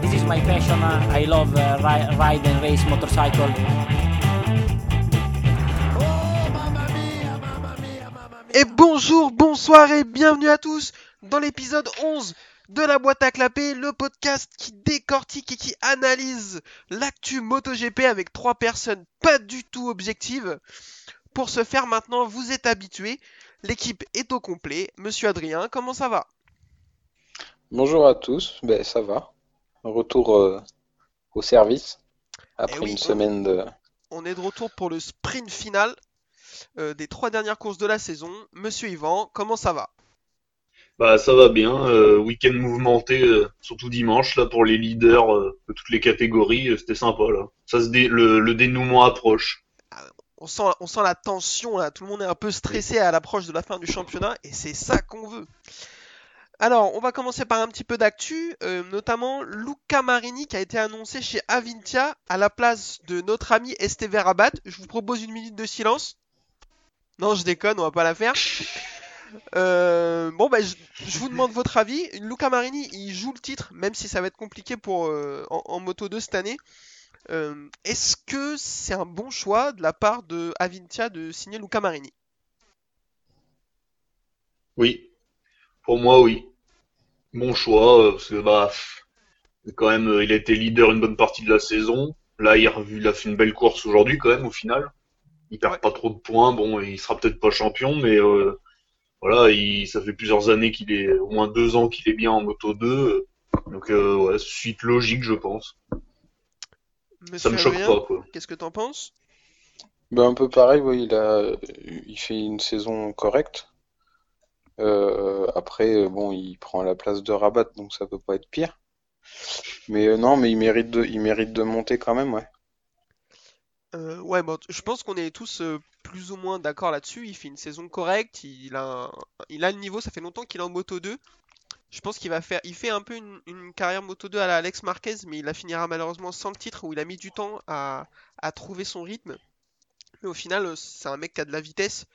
this is my passion. I love uh, ri- ride and race motorcycle. Et bonjour, bonsoir et bienvenue à tous dans l'épisode 11 de la boîte à clapper, le podcast qui décortique et qui analyse l'actu MotoGP avec trois personnes pas du tout objectives. Pour ce faire maintenant, vous êtes habitués, l'équipe est au complet. Monsieur Adrien, comment ça va? Bonjour à tous, ben ça va. Retour euh, au service après Eh oui, une on- semaine de. On est de retour pour le sprint final euh, des trois dernières courses de la saison. Monsieur Yvan, comment ça va? Bah ça va bien, euh, week-end mouvementé, euh, surtout dimanche là pour les leaders euh, de toutes les catégories, euh, c'était sympa là. Ça se dé- le, le dénouement approche. on sent, on sent la tension là, tout le monde est un peu stressé à l'approche de la fin du championnat et c'est ça qu'on veut. Alors, on va commencer par un petit peu d'actu, euh, notamment Luca Marini qui a été annoncé chez Avintia à la place de notre ami Esteve Rabat. Je vous propose une minute de silence. Non, je déconne, on va pas la faire. Euh, bon, bah, je, vous demande votre avis. Luca Marini, il joue le titre, même si ça va être compliqué pour euh, en, en Moto 2 cette année. Euh, Est-ce que c'est un bon choix de la part de Avintia de signer Luca Marini? Oui, pour moi oui. Bon choix, euh, parce que bah quand même euh, il a été leader une bonne partie de la saison. Là il a, revu- il a fait une belle course aujourd'hui quand même au final. Il perd Ouais. pas trop de points, bon il sera peut-être pas champion, mais euh, voilà, il, ça fait plusieurs années qu'il est, au moins deux ans qu'il est bien en moto 2. euh, Donc euh, ouais, suite logique je pense. Ça me choque Adrien, pas quoi. qu'est-ce que t'en penses? Ben un peu pareil, oui, il a, il fait une saison correcte. Euh, après, euh, bon, il prend la place de Rabat, donc ça peut pas être pire. Mais euh, non, mais il mérite de, il mérite de monter quand même, ouais. Ouais, bon, je pense qu'on est tous plus ou moins d'accord là-dessus. Il fait une saison correcte, il a, il a le niveau, ça fait longtemps qu'il est en Moto 2. Je pense qu'il va faire, il fait un peu une, carrière Moto 2 à la Alex Marquez, mais il la finira malheureusement sans le titre où il a mis du temps à, trouver son rythme. Mais au final, c'est un mec qui a de la vitesse.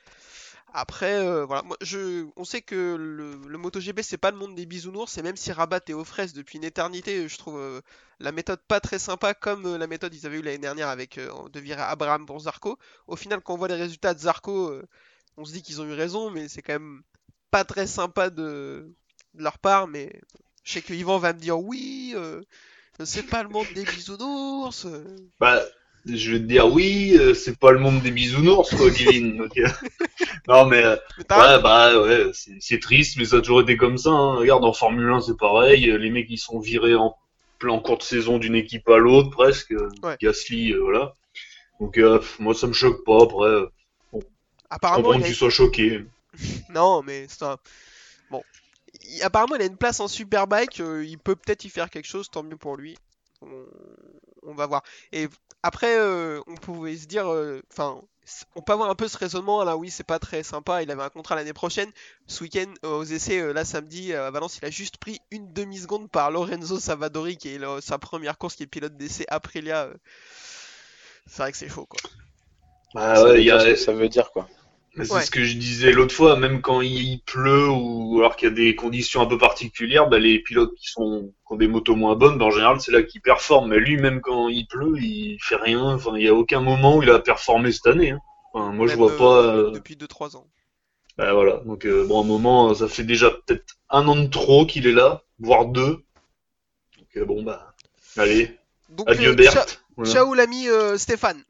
Après, euh, voilà, moi, je, on sait que le, le MotoGP c'est pas le monde des bisounours, et même si Rabat est aux fraises depuis une éternité, je trouve euh, la méthode pas très sympa comme euh, la méthode qu'ils avaient eu l'année dernière avec de virer Abraham pour Zarco. Au final, quand on voit les résultats de Zarco, on se dit qu'ils ont eu raison, mais c'est quand même pas très sympa de, leur part. Mais je sais que Yvan va me dire oui, c'est pas le monde des bisounours. Bah, je vais te dire oui, euh, c'est pas le monde des bisounours quoi, Kevin. donc, euh, non mais euh, ouais bah ouais, c'est triste, mais ça a toujours été comme ça. hein. Regarde en Formule 1 c'est pareil, euh, les mecs ils sont virés en plein cours de saison d'une équipe à l'autre presque. euh, Ouais. Gasly, euh, voilà. Donc euh, moi ça me choque pas. Après, je apparemment, il que a tu sois choqué. Non, mais c'est un... Bon. Il- apparemment, il a une place en Superbike. il peut peut-être y faire quelque chose, tant mieux pour lui. On, on va voir. Et après, euh, on pouvait se dire... euh, Enfin, on peut avoir un peu ce raisonnement. Là, oui, c'est pas très sympa. Il avait un contrat l'année prochaine. Ce week-end, euh, aux essais, euh, là, samedi, euh, à Valence, il a juste pris une demi-seconde par Lorenzo Savadori, qui est le- sa première course, qui est pilote d'essai Aprilia. euh. C'est vrai que c'est chaud, quoi. Bah Ça ouais, il y dire a, ce que ça veut dire, quoi. C'est Ouais. ce que je disais l'autre fois, même quand il pleut ou alors qu'il y a des conditions un peu particulières, bah, les pilotes qui sont qui ont des motos moins bonnes, bah, en général c'est là qu'ils performent. Mais lui, même quand il pleut, il fait rien. Enfin, il y a aucun moment où il a performé cette année. hein. Enfin, moi je Même, vois euh, pas. euh, Depuis 2-3 ans. bah, voilà. Donc euh, bon, à un moment, ça fait déjà peut-être un an de trop qu'il est là, voire deux. Donc euh, bon bah, allez, Donc, adieu euh, Berthe. Voilà. Ciao l'ami euh, Stéphane.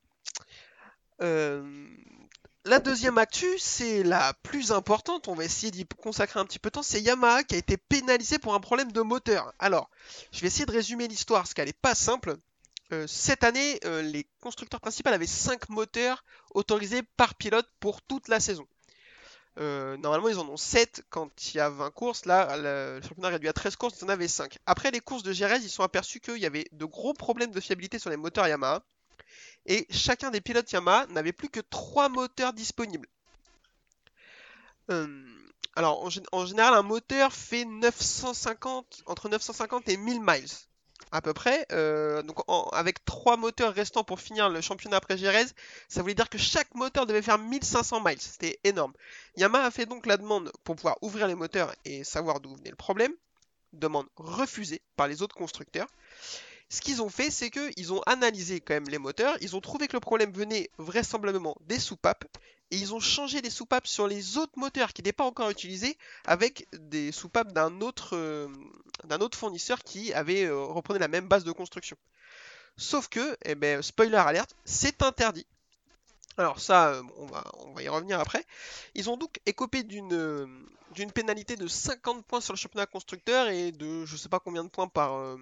Euh, la deuxième actu, c'est la plus importante, on va essayer d'y consacrer un petit peu de temps, c'est Yamaha qui a été pénalisé pour un problème de moteur. Alors, je vais essayer de résumer l'histoire, parce qu'elle n'est pas simple. Euh, cette année, euh, les constructeurs principaux avaient 5 moteurs autorisés par pilote pour toute la saison. Euh, normalement, ils en ont 7 quand il y a 20 courses. Là, le championnat réduit à 13 courses, ils en avaient 5. Après les courses de Jerez, ils sont aperçus qu'il y avait de gros problèmes de fiabilité sur les moteurs Yamaha. Et chacun des pilotes Yamaha n'avait plus que 3 moteurs disponibles. Euh, alors, en, gé- en général, un moteur fait 950, entre 950 et 1000 miles à peu près. Euh, donc, avec 3 moteurs restants pour finir le championnat après Jerez, ça voulait dire que chaque moteur devait faire 1500 miles. C'était énorme. Yamaha a fait donc la demande pour pouvoir ouvrir les moteurs et savoir d'où venait le problème. demande refusée par les autres constructeurs. Ce qu'ils ont fait, c'est qu'ils ont analysé quand même les moteurs, ils ont trouvé que le problème venait vraisemblablement des soupapes, et ils ont changé les soupapes sur les autres moteurs qui n'étaient pas encore utilisés avec des soupapes d'un autre, euh, fournisseur qui avait euh, reprenait la même base de construction. Sauf que, eh ben, spoiler alerte, c'est interdit. Alors ça, euh, on va, y revenir après. Ils ont donc écopé d'une euh, pénalité de 50 points sur le championnat constructeur et de je sais pas combien de points par,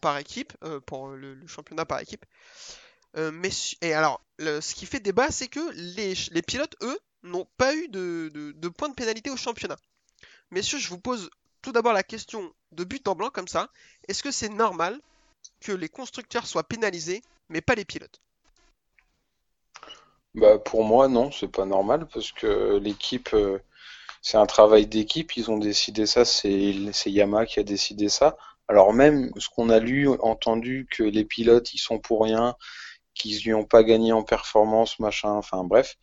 par équipe, euh, pour le, championnat par équipe. Euh, et alors, ce qui fait débat, c'est que les, les pilotes, eux, n'ont pas eu de, de- de points de pénalité au championnat. Messieurs, je vous pose tout d'abord la question de but en blanc comme ça. Est-ce que c'est normal que les constructeurs soient pénalisés, mais pas les pilotes? Bah, pour moi, non, c'est pas normal parce que l'équipe, euh, c'est un travail d'équipe. Ils ont décidé ça, c'est Yamaha qui a décidé ça. Alors même ce qu'on a lu, entendu que les pilotes, ils sont pour rien, qu'ils n'y ont pas gagné en performance, machin. Enfin bref,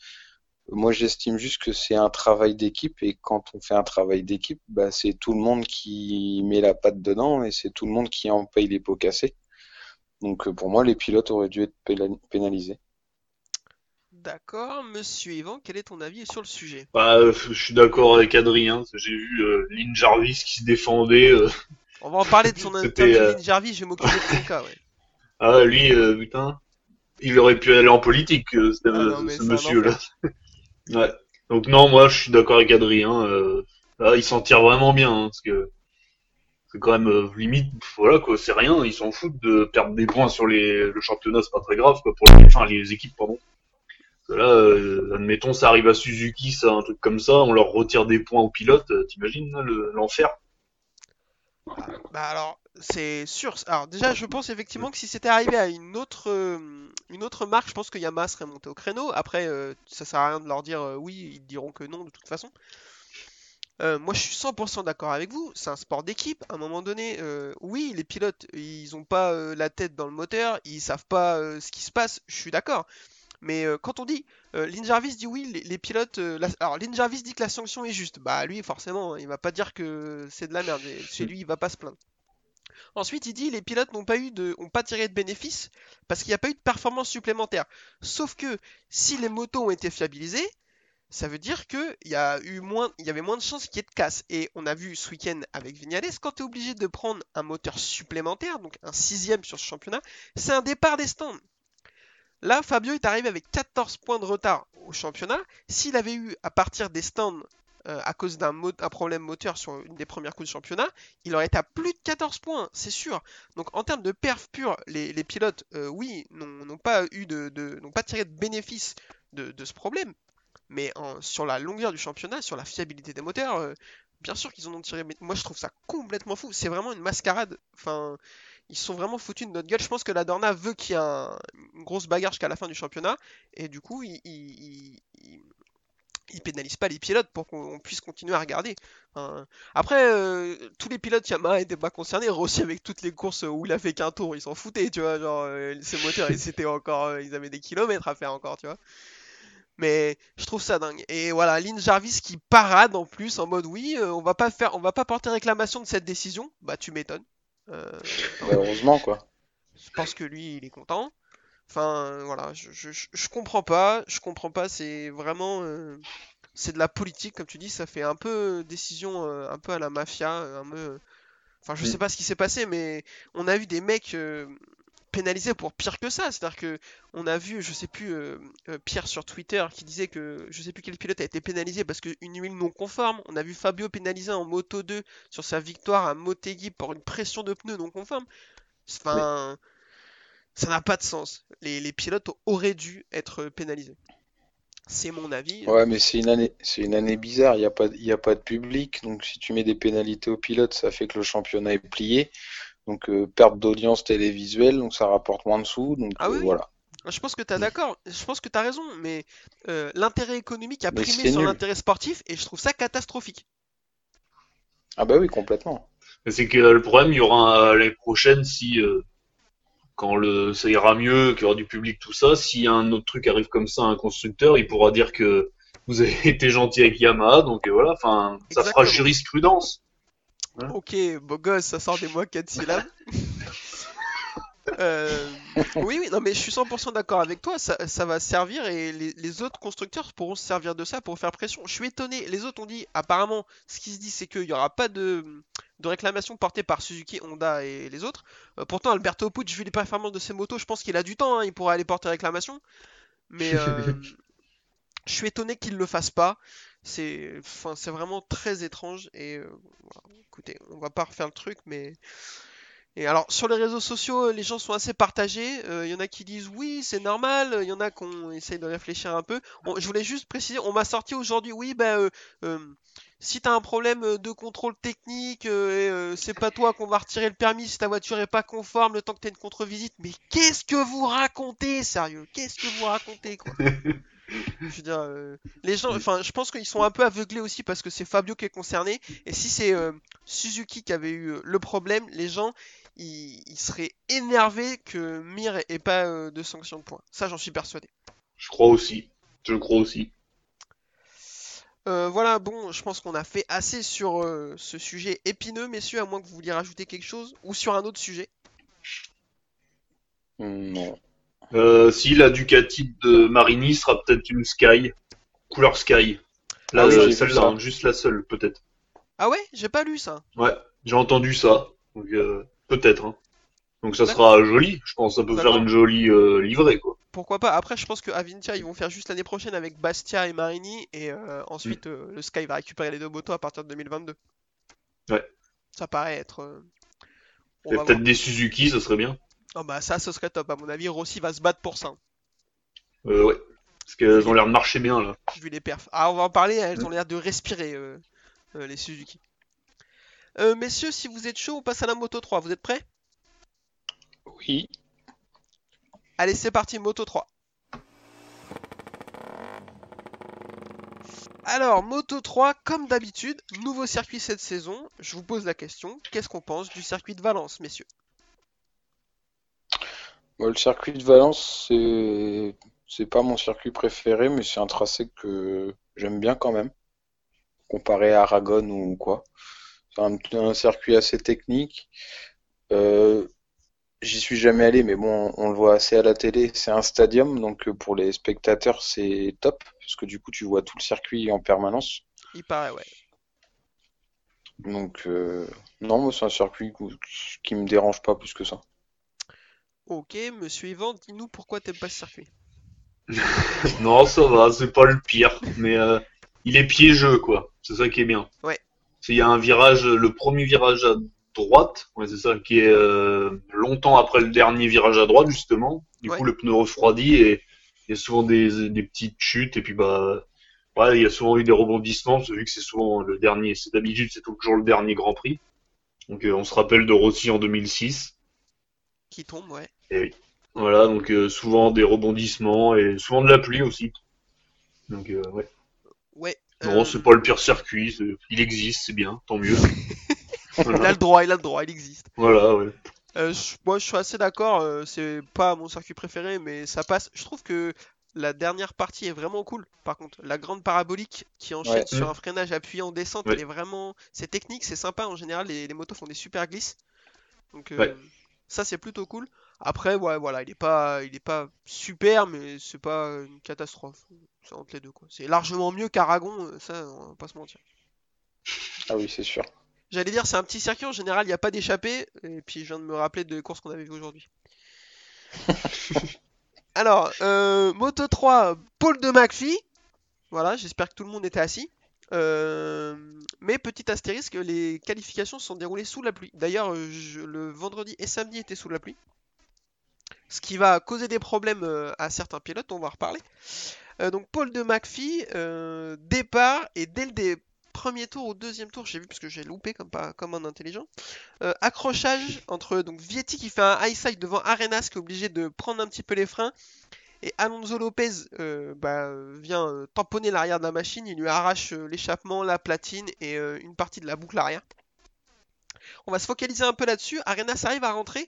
moi j'estime juste que c'est un travail d'équipe et quand on fait un travail d'équipe, bah, c'est tout le monde qui met la patte dedans et c'est tout le monde qui en paye les pots cassés. Donc euh, pour moi, les pilotes auraient dû être pénal- pénalisés. D'accord, monsieur Yvan, quel est ton avis sur le sujet? Bah, euh, je suis d'accord avec Adrien. J'ai vu euh, Lynn Jarvis qui se défendait. euh, On va en parler de son C'était, interview Lynn Jarvis, je vais m'occuper de ton cas, ouais. Ah, lui, euh, putain, il aurait pu aller en politique, euh, ce, Ah non, mais ce c'est un monsieur-là. Ouais. Donc non, moi, je suis d'accord avec Adrien. Euh, là, il s'en tire vraiment bien, hein, parce que c'est quand même euh, limite, voilà quoi, c'est rien. Ils s'en foutent de perdre des points sur les, le championnat, c'est pas très grave, quoi, pour les, enfin, les équipes, pardon. Là, euh, admettons, ça arrive à Suzuki, ça, un truc comme ça, on leur retire des points aux pilotes, euh, t'imagines l'enfer? Bah alors, c'est sûr. Alors déjà, je pense effectivement que si c'était arrivé à une autre, euh, une autre marque, je pense que Yamaha serait monté au créneau. Après, euh, ça sert à rien de leur dire oui, ils diront que non de toute façon. Moi, je suis 100% d'accord avec vous. C'est un sport d'équipe. À un moment donné, euh, oui, les pilotes, ils ont pas la tête dans le moteur, ils savent pas ce qui se passe. Je suis d'accord. Mais euh, quand on dit, euh, Lynn Jarvis dit oui, les, les pilotes. euh, la- alors, Lynn Jarvis dit que la sanction est juste. Bah, lui, forcément, hein, il va pas dire que c'est de la merde. Et Chez lui, il va pas se plaindre. Ensuite, il dit les pilotes n'ont pas eu de, ont pas tiré de bénéfices parce qu'il n'y a pas eu de performance supplémentaire. Sauf que si les motos ont été fiabilisées, ça veut dire que il y a eu moins, il y avait moins de chances qu'il y ait de casse. Et on a vu ce week-end avec Vignales, quand tu es obligé de prendre un moteur supplémentaire, donc un sixième sur ce championnat, c'est un départ des stands. Là, Fabio est arrivé avec 14 points de retard au championnat. S'il avait eu à partir des stands euh, à cause d'un problème moteur sur une des premières courses du championnat, il aurait été à plus de 14 points, c'est sûr. Donc en termes de perf pur, les, pilotes, euh, oui, n'ont pas eu de, de- n'ont pas tiré de bénéfice de, de ce problème. Mais sur la longueur du championnat, sur la fiabilité des moteurs, euh, bien sûr qu'ils en ont tiré. Moi, je trouve ça complètement fou. C'est vraiment une mascarade. Enfin, ils sont vraiment foutus de notre gueule. Je pense que la Dorna veut qu'il y ait un- une grosse bagarre jusqu'à la fin du championnat. Et du coup, ils, pénalisent pas les pilotes pour qu'on puisse continuer à regarder. Après, euh, tous les pilotes Yamaha étaient pas concernés. Rossi, avec toutes les courses où il a fait qu'un tour, ils s'en foutaient, tu vois. Genre, euh, ces moteurs, ils, étaient encore, euh, ils avaient des kilomètres à faire encore, tu vois. Mais je trouve ça dingue. Et voilà, Lynn Jarvis qui parade en plus en mode oui, euh, on va pas faire, on va pas porter réclamation de cette décision. Bah tu m'étonnes. Euh, Bah, heureusement, quoi. je pense que lui, il est content. Enfin, voilà, je, je, je- comprends pas, je comprends pas. C'est vraiment, euh, c'est de la politique, comme tu dis. Ça fait un peu décision, euh, un peu à la mafia, un peu. Enfin, je sais Mm. pas ce qui s'est passé, mais on a vu des mecs euh, pénalisés pour pire que ça. C'est-à-dire que on a vu, je sais plus, euh, euh, Pierre sur Twitter qui disait que je sais plus quel pilote a été pénalisé parce qu'une huile non conforme. On a vu Fabio pénalisé en Moto 2 sur sa victoire à Motegi pour une pression de pneus non conforme. Ça n'a pas de sens. Les, pilotes auraient dû être pénalisés. C'est mon avis. Ouais, mais c'est une année, bizarre. Il n'y a pas de public. Donc, si tu mets des pénalités aux pilotes, ça fait que le championnat est plié. Donc, euh, perte d'audience télévisuelle. Donc, ça rapporte moins de sous. Donc, Ah euh, oui, voilà. Je pense que tu as d'accord, je pense que tu as raison, mais euh, l'intérêt économique a Mais primé sur l'intérêt sportif et je trouve ça catastrophique. Ah, bah oui, complètement. Mais c'est que le problème, il y aura l'année prochaine si euh, quand le ça ira mieux, qu'il y aura du public, tout ça, si un autre truc arrive comme ça à un constructeur, il pourra dire que vous avez été gentil avec Yamaha, donc voilà, enfin, ça fera Exactement. Jurisprudence. Ok, beau gosse, ça sort des mots 4 syllabes. Euh, oui, oui, non, mais je suis 100% d'accord avec toi, ça, ça va servir et les, les autres constructeurs pourront se servir de ça pour faire pression. Je suis étonné, les autres ont dit, apparemment, ce qui se dit, c'est qu'il n'y aura pas de, de réclamation portée par Suzuki, Honda et les autres. Euh, pourtant, Alberto Puig, vu les performances de ses motos, je pense qu'il a du temps, hein, il pourra aller porter réclamation. Mais euh, je suis étonné qu'il ne le fasse pas. C'est enfin, c'est vraiment très étrange et euh, écoutez, on va pas refaire le truc, mais et alors, sur les réseaux sociaux, les gens sont assez partagés. Il y en a qui disent oui, c'est normal. Il y en a qui essaye de réfléchir un peu. Je voulais juste préciser, on m'a sorti aujourd'hui, oui, ben, euh, euh, si t'as un problème euh, de contrôle technique, euh, euh, c'est pas toi qu'on va retirer le permis si ta voiture est pas conforme le temps que t'aies une contre-visite. Mais qu'est-ce que vous racontez, sérieux? Qu'est-ce que vous racontez, quoi? Je veux dire, euh, les gens, enfin, je pense qu'ils sont un peu aveuglés aussi parce que c'est Fabio qui est concerné. Et si c'est euh, Suzuki qui avait eu euh, le problème, les gens, ils, ils seraient énervés que Mir ait pas euh, de sanction de points. Ça, j'en suis persuadé. Je crois aussi. Je crois aussi. Voilà, bon, je pense qu'on a fait assez sur ce sujet épineux, messieurs, à moins que vous vouliez rajouter quelque chose, ou sur un autre sujet. Non. Euh, si la Ducati de Marini sera peut-être une Sky, couleur Sky. Là, Ah oui, celle-là, ça. hein, juste la seule, peut-être. Ah ouais, j'ai pas lu ça. Ouais, j'ai entendu ça. Donc, euh, peut-être. hein. Donc ça sera joli, je pense. Ça peut D'accord. faire une jolie euh, livrée, quoi. Pourquoi pas? Après, je pense que Avintia, ils vont faire juste l'année prochaine avec Bastia et Marini, et euh, ensuite euh, le Sky va récupérer les deux motos à partir de 2022. Ouais. Ça paraît être. euh, peut-être voir. des Suzuki, ça serait bien. Oh bah ça, ce serait top. À mon avis, Rossi va se battre pour ça. Euh, ouais. Parce qu'elles ont l'air de marcher bien, là. Vu les perfs. Ah, on va en parler, elles Mm. ont l'air de respirer, euh, euh, les Suzuki. Euh, messieurs, si vous êtes chaud, on passe à la Moto 3. Vous êtes prêts? Oui. Allez, c'est parti, Moto 3. Alors, Moto 3, comme d'habitude, nouveau circuit cette saison. Je vous pose la question, qu'est-ce qu'on pense du circuit de Valence, messieurs? Le circuit de Valence, c'est c'est pas mon circuit préféré, mais c'est un tracé que j'aime bien quand même, comparé à Aragon ou quoi. C'est un, un circuit assez technique. Euh, j'y suis jamais allé, mais bon, on le voit assez à la télé. C'est un stadium, donc euh, pour les spectateurs, c'est top, parce que du coup, tu vois tout le circuit en permanence. Il paraît, ouais. Donc, euh, non, moi, c'est un circuit qui me dérange pas plus que ça. Ok, monsieur Yvan, dis-nous pourquoi t'aimes pas ce circuit. Non, ça va, c'est pas le pire, mais euh, il est piégeux, quoi. C'est ça qui est bien. Ouais. Il y a un virage, le premier virage à droite, ouais, c'est ça, qui est euh, longtemps après le dernier virage à droite, justement. Du Ouais. coup, le pneu refroidit et il y a souvent des, des petites chutes, et puis bah, ouais, il y a souvent eu des rebondissements, vu que c'est souvent le dernier, c'est d'habitude, c'est toujours le dernier Grand Prix. Donc, euh, on se rappelle de Rossi en 2006. Qui tombe, ouais. Et oui. Voilà, donc euh, souvent des rebondissements et souvent de la pluie aussi. Donc euh, ouais. Ouais. Non, euh, c'est pas le pire circuit, il existe, c'est bien, tant mieux. Il a le droit, il a le droit, il existe. voilà ouais. Je- moi, je suis assez d'accord. c'est pas mon circuit préféré, mais ça passe. Je trouve que la dernière partie est vraiment cool. Par contre, la grande parabolique qui enchaîne Ouais. sur un freinage appuyé en descente, Ouais. elle est vraiment. C'est technique, c'est sympa. En général, les, les motos font des super glisses. Donc, euh, Ouais. Ça, c'est plutôt cool. Après, ouais, voilà, il est pas, il est pas super, mais c'est pas une catastrophe. C'est entre les deux, quoi. C'est largement mieux qu'Aragon, euh, ça, on va pas se mentir. Ah oui, c'est sûr. J'allais dire, c'est un petit circuit, en général, il n'y a pas d'échappée. Et puis, je viens de me rappeler de courses qu'on avait vues aujourd'hui. Alors, euh, Moto 3, Paul de McPhee. Voilà, j'espère que tout le monde était assis. Euh, mais petit astérisque, les qualifications sont déroulées sous la pluie. D'ailleurs, le vendredi et samedi étaient sous la pluie. Ce qui va causer des problèmes euh, à certains pilotes, on va en reparler. Euh, donc Paul de McPhee, départ, et dès le premier tour au deuxième tour, j'ai vu parce que j'ai loupé comme, un intelligent, accrochage entre donc Vietti qui fait un high side devant Arenas qui est obligé de prendre un petit peu les freins, et Alonso Lopez euh, bah, vient euh, tamponner l'arrière de la machine, il lui arrache euh, l'échappement, la platine et une partie de la boucle arrière. On va se focaliser un peu là-dessus. Arenas arrive à rentrer.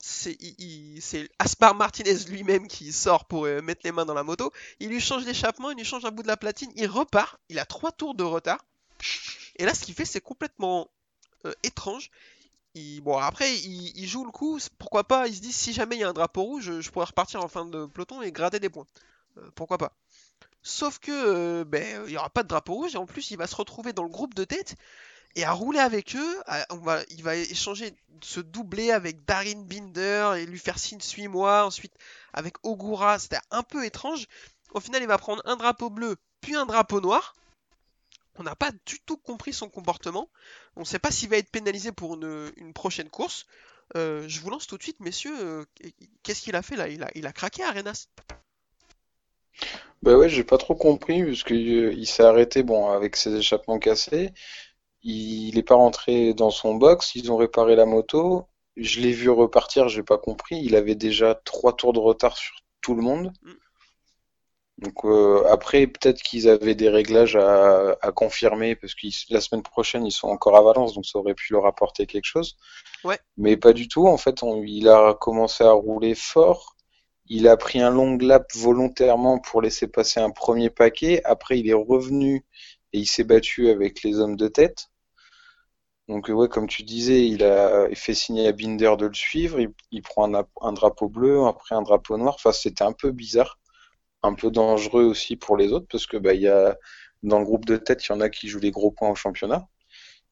C'est Aspar Martinez lui-même qui sort pour mettre les mains dans la moto. Il lui change l'échappement, il lui change un bout de la platine, il repart. Il a trois tours de retard. Et là, ce qu'il fait, c'est complètement étrange. Bon, après, il, joue le coup, pourquoi pas, il se dit si jamais il y a un drapeau rouge, je pourrais repartir en fin de peloton et gratter des points. Euh, pourquoi pas. Sauf que euh, ben, il y aura pas de drapeau rouge et en plus il va se retrouver dans le groupe de tête et à rouler avec eux. il va échanger, se doubler avec Darin Binder et lui faire signe suis-moi. Ensuite avec Ogura, c'était un peu étrange. Au final, il va prendre un drapeau bleu puis un drapeau noir. On n'a pas du tout compris son comportement. On ne sait pas s'il va être pénalisé pour une, une prochaine course. Euh, je vous lance tout de suite, messieurs. euh, Qu'est-ce qu'il a fait là? Il a, il a craqué Arenas. Bah ouais, j'ai pas trop compris, parce que euh, il s'est arrêté, bon, avec ses échappements cassés. Il, il est pas rentré dans son box, ils ont réparé la moto. Je l'ai vu repartir, j'ai pas compris. Il avait déjà trois tours de retard sur tout le monde. Mm. Donc euh, après, peut-être qu'ils avaient des réglages à, à confirmer, parce que la semaine prochaine, ils sont encore à Valence, donc ça aurait pu leur apporter quelque chose. Ouais. Mais pas du tout. En fait, on- il a commencé à rouler fort. Il a pris un long lap volontairement pour laisser passer un premier paquet. Après, il est revenu et il s'est battu avec les hommes de tête. Donc, ouais, comme tu disais, il a fait signer à Binder de le suivre. Il, il prend un drapeau bleu, après un drapeau noir. Enfin, c'était un peu bizarre, un peu dangereux aussi pour les autres parce que bah, il y a dans le groupe de tête, il y en a qui jouent les gros points au championnat.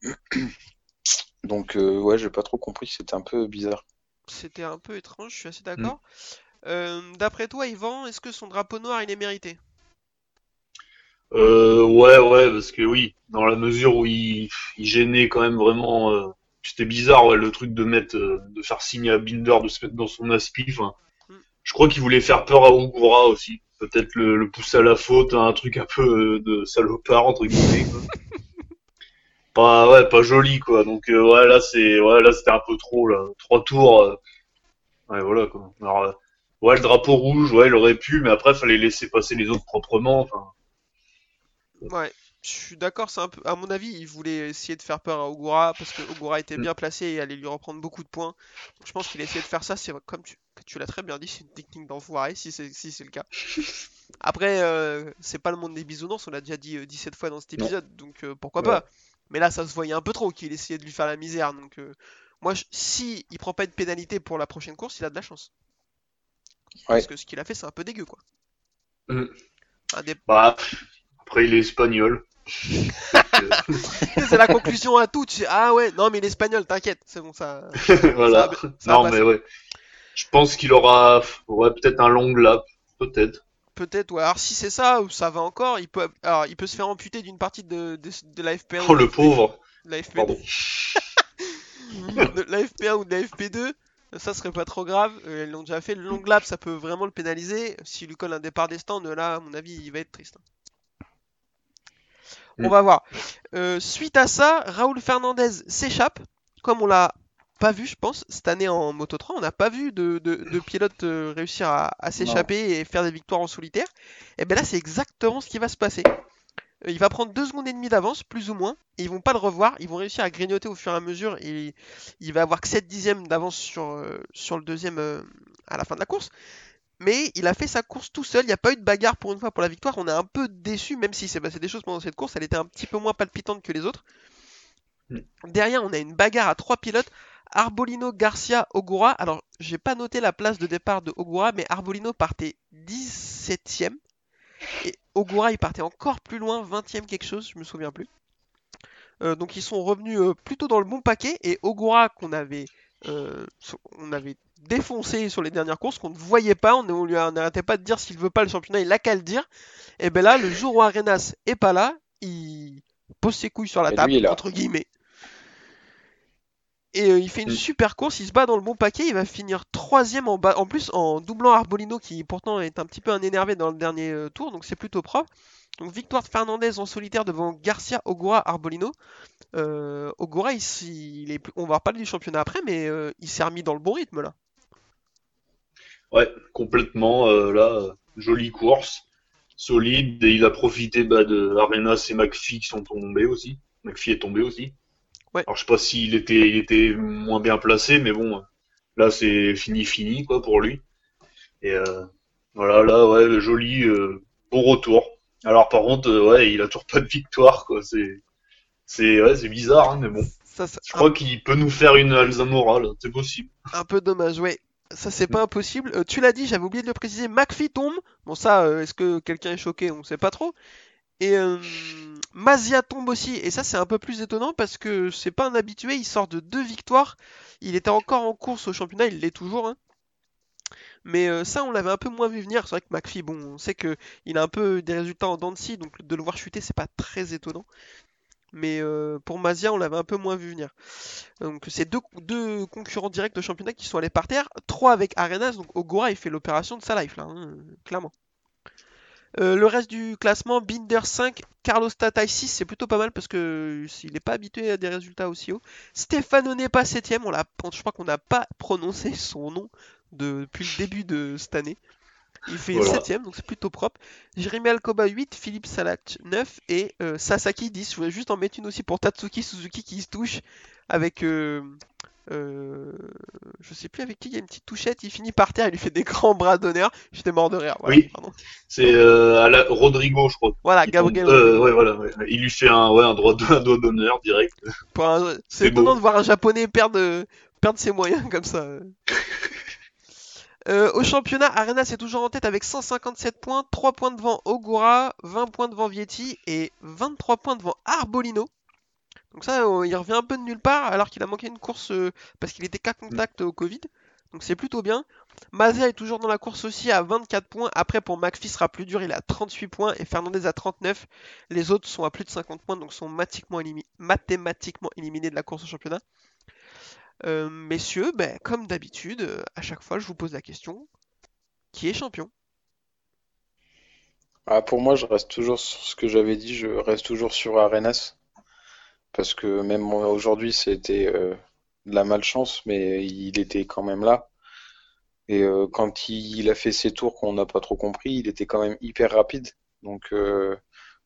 Donc, euh, ouais, j'ai pas trop compris. C'était un peu bizarre. C'était un peu étrange, je suis assez d'accord. Euh, D'après toi, Yvan, est-ce que son drapeau noir il est mérité? Euh, ouais, ouais, parce que oui, dans la mesure où il, il gênait quand même vraiment, euh, c'était bizarre, ouais, le truc de mettre, euh, de faire signer à Binder de se mettre dans son aspi. Mm. je crois qu'il voulait faire peur à Ogura aussi, peut-être le, le pousser à la faute, un truc un peu euh, de salopard entre guillemets. Quoi. pas, ouais, pas joli quoi. Donc euh, ouais, là c'est, ouais, là c'était un peu trop là, trois tours. euh, ouais, voilà quoi. Alors, euh, ouais, le drapeau rouge, ouais, il aurait pu, mais après fallait laisser passer les autres proprement. Enfin. Ouais, je suis d'accord, c'est un peu, à mon avis, il voulait essayer de faire peur à Ogura parce que Ogura était bien placé et allait lui reprendre beaucoup de points. Donc, je pense qu'il a essayé de faire ça, c'est comme tu, tu l'as très bien dit, c'est une technique d'enfoiré si c'est si c'est le cas. Après, euh, c'est pas le monde des bisounours, on l'a déjà dit euh, 17 fois dans cet Non. épisode, donc euh, pourquoi Ouais. pas. Mais là, ça se voyait un peu trop qu'il essayait de lui faire la misère, donc euh, moi, je- si il prend pas de pénalité pour la prochaine course, il a de la chance. Parce que ce qu'il a fait, c'est un peu dégueu, quoi. Mm. Un des- Bah, après, il est espagnol. C'est la conclusion à tout. Tu sais, ah ouais, non mais l'espagnol, t'inquiète, c'est bon ça. voilà. Ça va- ça va non, passer. mais ouais. Je pense qu'il aura, ouais, peut-être un long lap. Peut-être. Peut-être, ouais. Alors si c'est ça, ça va encore. Il peut, alors il peut se faire amputer d'une partie de, de, de la FP1 Oh, le pauvre. la FP2, Pardon. de la FP1 ou de la FP2. Ça serait pas trop grave. Euh, ils l'ont déjà fait. Le long lap, ça peut vraiment le pénaliser. S'il lui colle un départ des stands, là, à mon avis, il va être triste. On Mm. va voir. Euh, suite à ça, Raoul Fernandez s'échappe, comme on l'a pas vu, je pense, cette année en Moto 3. On n'a pas vu de, de, de pilote euh, réussir à, à s'échapper et faire des victoires en solitaire. Et bien là, c'est exactement ce qui va se passer. Euh, Il va prendre deux secondes et demie d'avance, plus ou moins, et ils vont pas le revoir. Ils vont réussir à grignoter au fur et à mesure. Et il va avoir que 7 dixièmes d'avance sur, euh, sur le deuxième euh, à la fin de la course. Mais il a fait sa course tout seul, il n'y a pas eu de bagarre pour une fois pour la victoire. On est un peu déçu, même s'il s'est passé des choses pendant cette course, elle était un petit peu moins palpitante que les autres. Mm. Derrière, on a une bagarre à trois pilotes. Arbolino, Garcia, Ogura. Alors, j'ai pas noté la place de départ de Ogura, mais Arbolino partait 17ème. Et Ogura, il partait encore plus loin, 20ème quelque chose, je me souviens plus. Euh, donc ils sont revenus euh, plutôt dans le bon paquet. Et Ogura, qu'on avait, euh, on avait défoncé sur les dernières courses, qu'on ne voyait pas, on, n'arrêtait pas de dire s'il veut pas le championnat, il a qu'à le dire. Et ben là, le jour où Arenas est pas là, il pose ses couilles sur la Et table, entre guillemets. Et euh, il fait une Mm. super course, il se bat dans le bon paquet, il va finir troisième en bas, en plus en doublant Arbolino qui pourtant est un petit peu un énervé dans le dernier euh, tour, donc c'est plutôt propre. Donc victoire de Fernandez en solitaire devant Garcia, Ogura, Arbolino. Euh, Ogura, il, s- il est, plus- on va reparler du championnat après, mais euh, il s'est remis dans le bon rythme là. Ouais, complètement. là, jolie course, solide. Et il a profité bah, de Arenas et McPhee qui sont tombés aussi. McPhee est tombé aussi. Ouais. Alors je sais pas s'il était, il était moins bien placé, mais bon, là c'est fini, fini quoi pour lui. Et euh, voilà, là ouais, joli, euh, bon retour. Alors par contre, euh, ouais, il a toujours pas de victoire quoi. C'est, C'est ouais, c'est bizarre, hein, mais bon. Ça, Je crois qu'il peut nous faire une Alzamora, là. C'est possible. un peu dommage, ouais. Ça, c'est pas impossible. Euh, tu l'as dit, j'avais oublié de le préciser. McPhee tombe. Bon, ça, euh, est-ce que quelqu'un est choqué? On sait pas trop. Et euh, Mazia tombe aussi. Et ça, c'est un peu plus étonnant parce que c'est pas un habitué. Il sort de deux victoires. Il était encore en course au championnat. Il l'est toujours. hein. Mais euh, ça, on l'avait un peu moins vu venir. C'est vrai que McPhee, bon, on sait que il a un peu des résultats en scie, donc de le voir chuter, c'est pas très étonnant. Mais euh, pour Mazia, on l'avait un peu moins vu venir. Donc c'est deux, deux concurrents directs au championnat qui sont allés par terre. Trois avec Arenas, donc Ogura il fait l'opération de sa life là, hein, clairement. Euh, le reste du classement, Binder 5, Carlos Tatai 6, c'est plutôt pas mal parce que s'il n'est pas habitué à des résultats aussi hauts. Stéphane n'est pas 7ème, on l'a, je crois qu'on n'a pas prononcé son nom de- depuis le début de cette année. Il fait Voilà. 7ème, donc c'est plutôt propre. Jérémy Alcoba 8, Philippe Salak 9 et euh, Sasaki 10. Je voulais juste en mettre une aussi pour Tatsuki Suzuki qui se touche avec. euh, euh, je sais plus avec qui il y a une petite touchette. Il finit par terre, il lui fait des grands bras d'honneur. J'étais mort de rire. Voilà, Oui. C'est euh, à la- Rodrigo, je crois. Voilà. Gabriel. Euh, ouais, voilà. ouais. Il lui fait un, ouais, un doigt d'honneur direct. Un- C'est étonnant de voir un japonais perdre, perdre ses moyens comme ça. Euh, au championnat, Arena c'est toujours en tête avec 157 points, 3 points devant Ogura, 20 points devant Vietti et 23 points devant Arbolino. Donc ça, euh, il revient un peu de nulle part alors qu'il a manqué une course euh, parce qu'il était qu'à contact au Covid. Donc c'est plutôt bien. Mazia est toujours dans la course aussi à 24 points. Après pour McPhee sera plus dur, il à 38 points et Fernandez à 39. Les autres sont à plus de 50 points donc sont mathématiquement, élimi- mathématiquement éliminés de la course au championnat. Euh, messieurs, ben, comme d'habitude, à chaque fois je vous pose la question qui est champion? Ah, pour moi, je reste toujours sur ce que j'avais dit, je reste toujours sur Arenas. Parce que même aujourd'hui, c'était euh, de la malchance, mais il était quand même là. Et euh, quand il, il a fait ses tours qu'on n'a pas trop compris, il était quand même hyper rapide. Donc euh,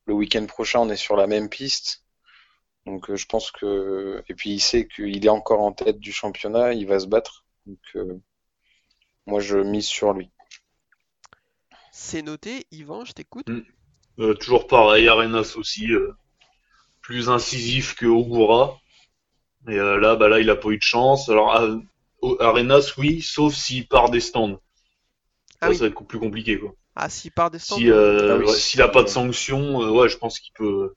le week-end prochain, on est sur la même piste. Donc euh, je pense que... Et puis il sait qu'il est encore en tête du championnat, il va se battre. Donc euh, moi, je mise sur lui. C'est noté, Yvan, je t'écoute. Euh, toujours pareil, Arenas aussi, euh, plus incisif que Ogura. Et euh, là, bah là, il a pas eu de chance. Alors, euh, au- Arenas, oui, sauf s'il part des stands. Ah Ça, oui. ça va être plus compliqué, quoi. Ah, s'il part des stands, Si, euh, Ah oui, ouais, si- s'il a pas de sanction, euh, ouais, je pense qu'il peut.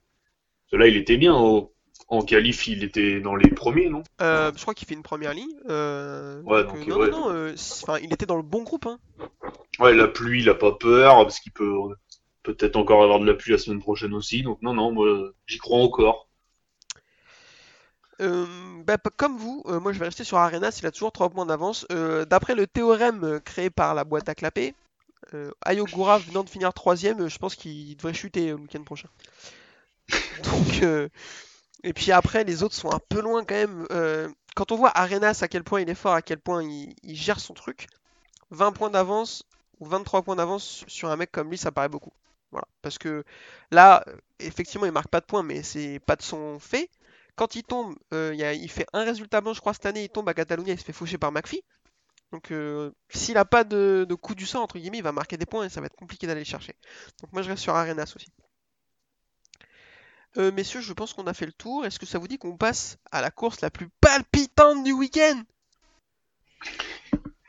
Là, il était bien. au- En qualif, il était dans les premiers, non? euh, je crois qu'il fait une première ligne. euh, Ouais, donc, donc, euh, non, ouais. non, non, euh, il était dans le bon groupe. Hein. Ouais, la pluie, il a pas peur, parce qu'il peut peut-être encore avoir de la pluie la semaine prochaine aussi. Donc, non, non, moi, j'y crois encore. Euh, bah, comme vous, euh, moi je vais rester sur Arenas, il a toujours 3 points d'avance. Euh, D'après le théorème créé par la boîte à clapper, Ayogura venant de finir 3 je pense qu'il devrait chuter le week-end prochain. Donc, et puis après, les autres sont un peu loin quand même. Quand on voit Arenas à quel point il est fort, à quel point il, il gère son truc, 20 points d'avance ou 23 points d'avance sur un mec comme lui, ça paraît beaucoup. Voilà. Parce que là, effectivement, il marque pas de points, mais c'est pas de son fait. Quand il tombe, euh, il y a- il fait un résultat blanc, je crois, cette année, il tombe à Catalunya, il se fait faucher par McPhee. Donc, euh, s'il a pas de, de coup du sort, entre guillemets, il va marquer des points et ça va être compliqué d'aller le chercher. Donc, moi, je reste sur Arenas aussi. Euh, messieurs, je pense qu'on a fait le tour. Est-ce que ça vous dit qu'on passe à la course la plus palpitante du week-end?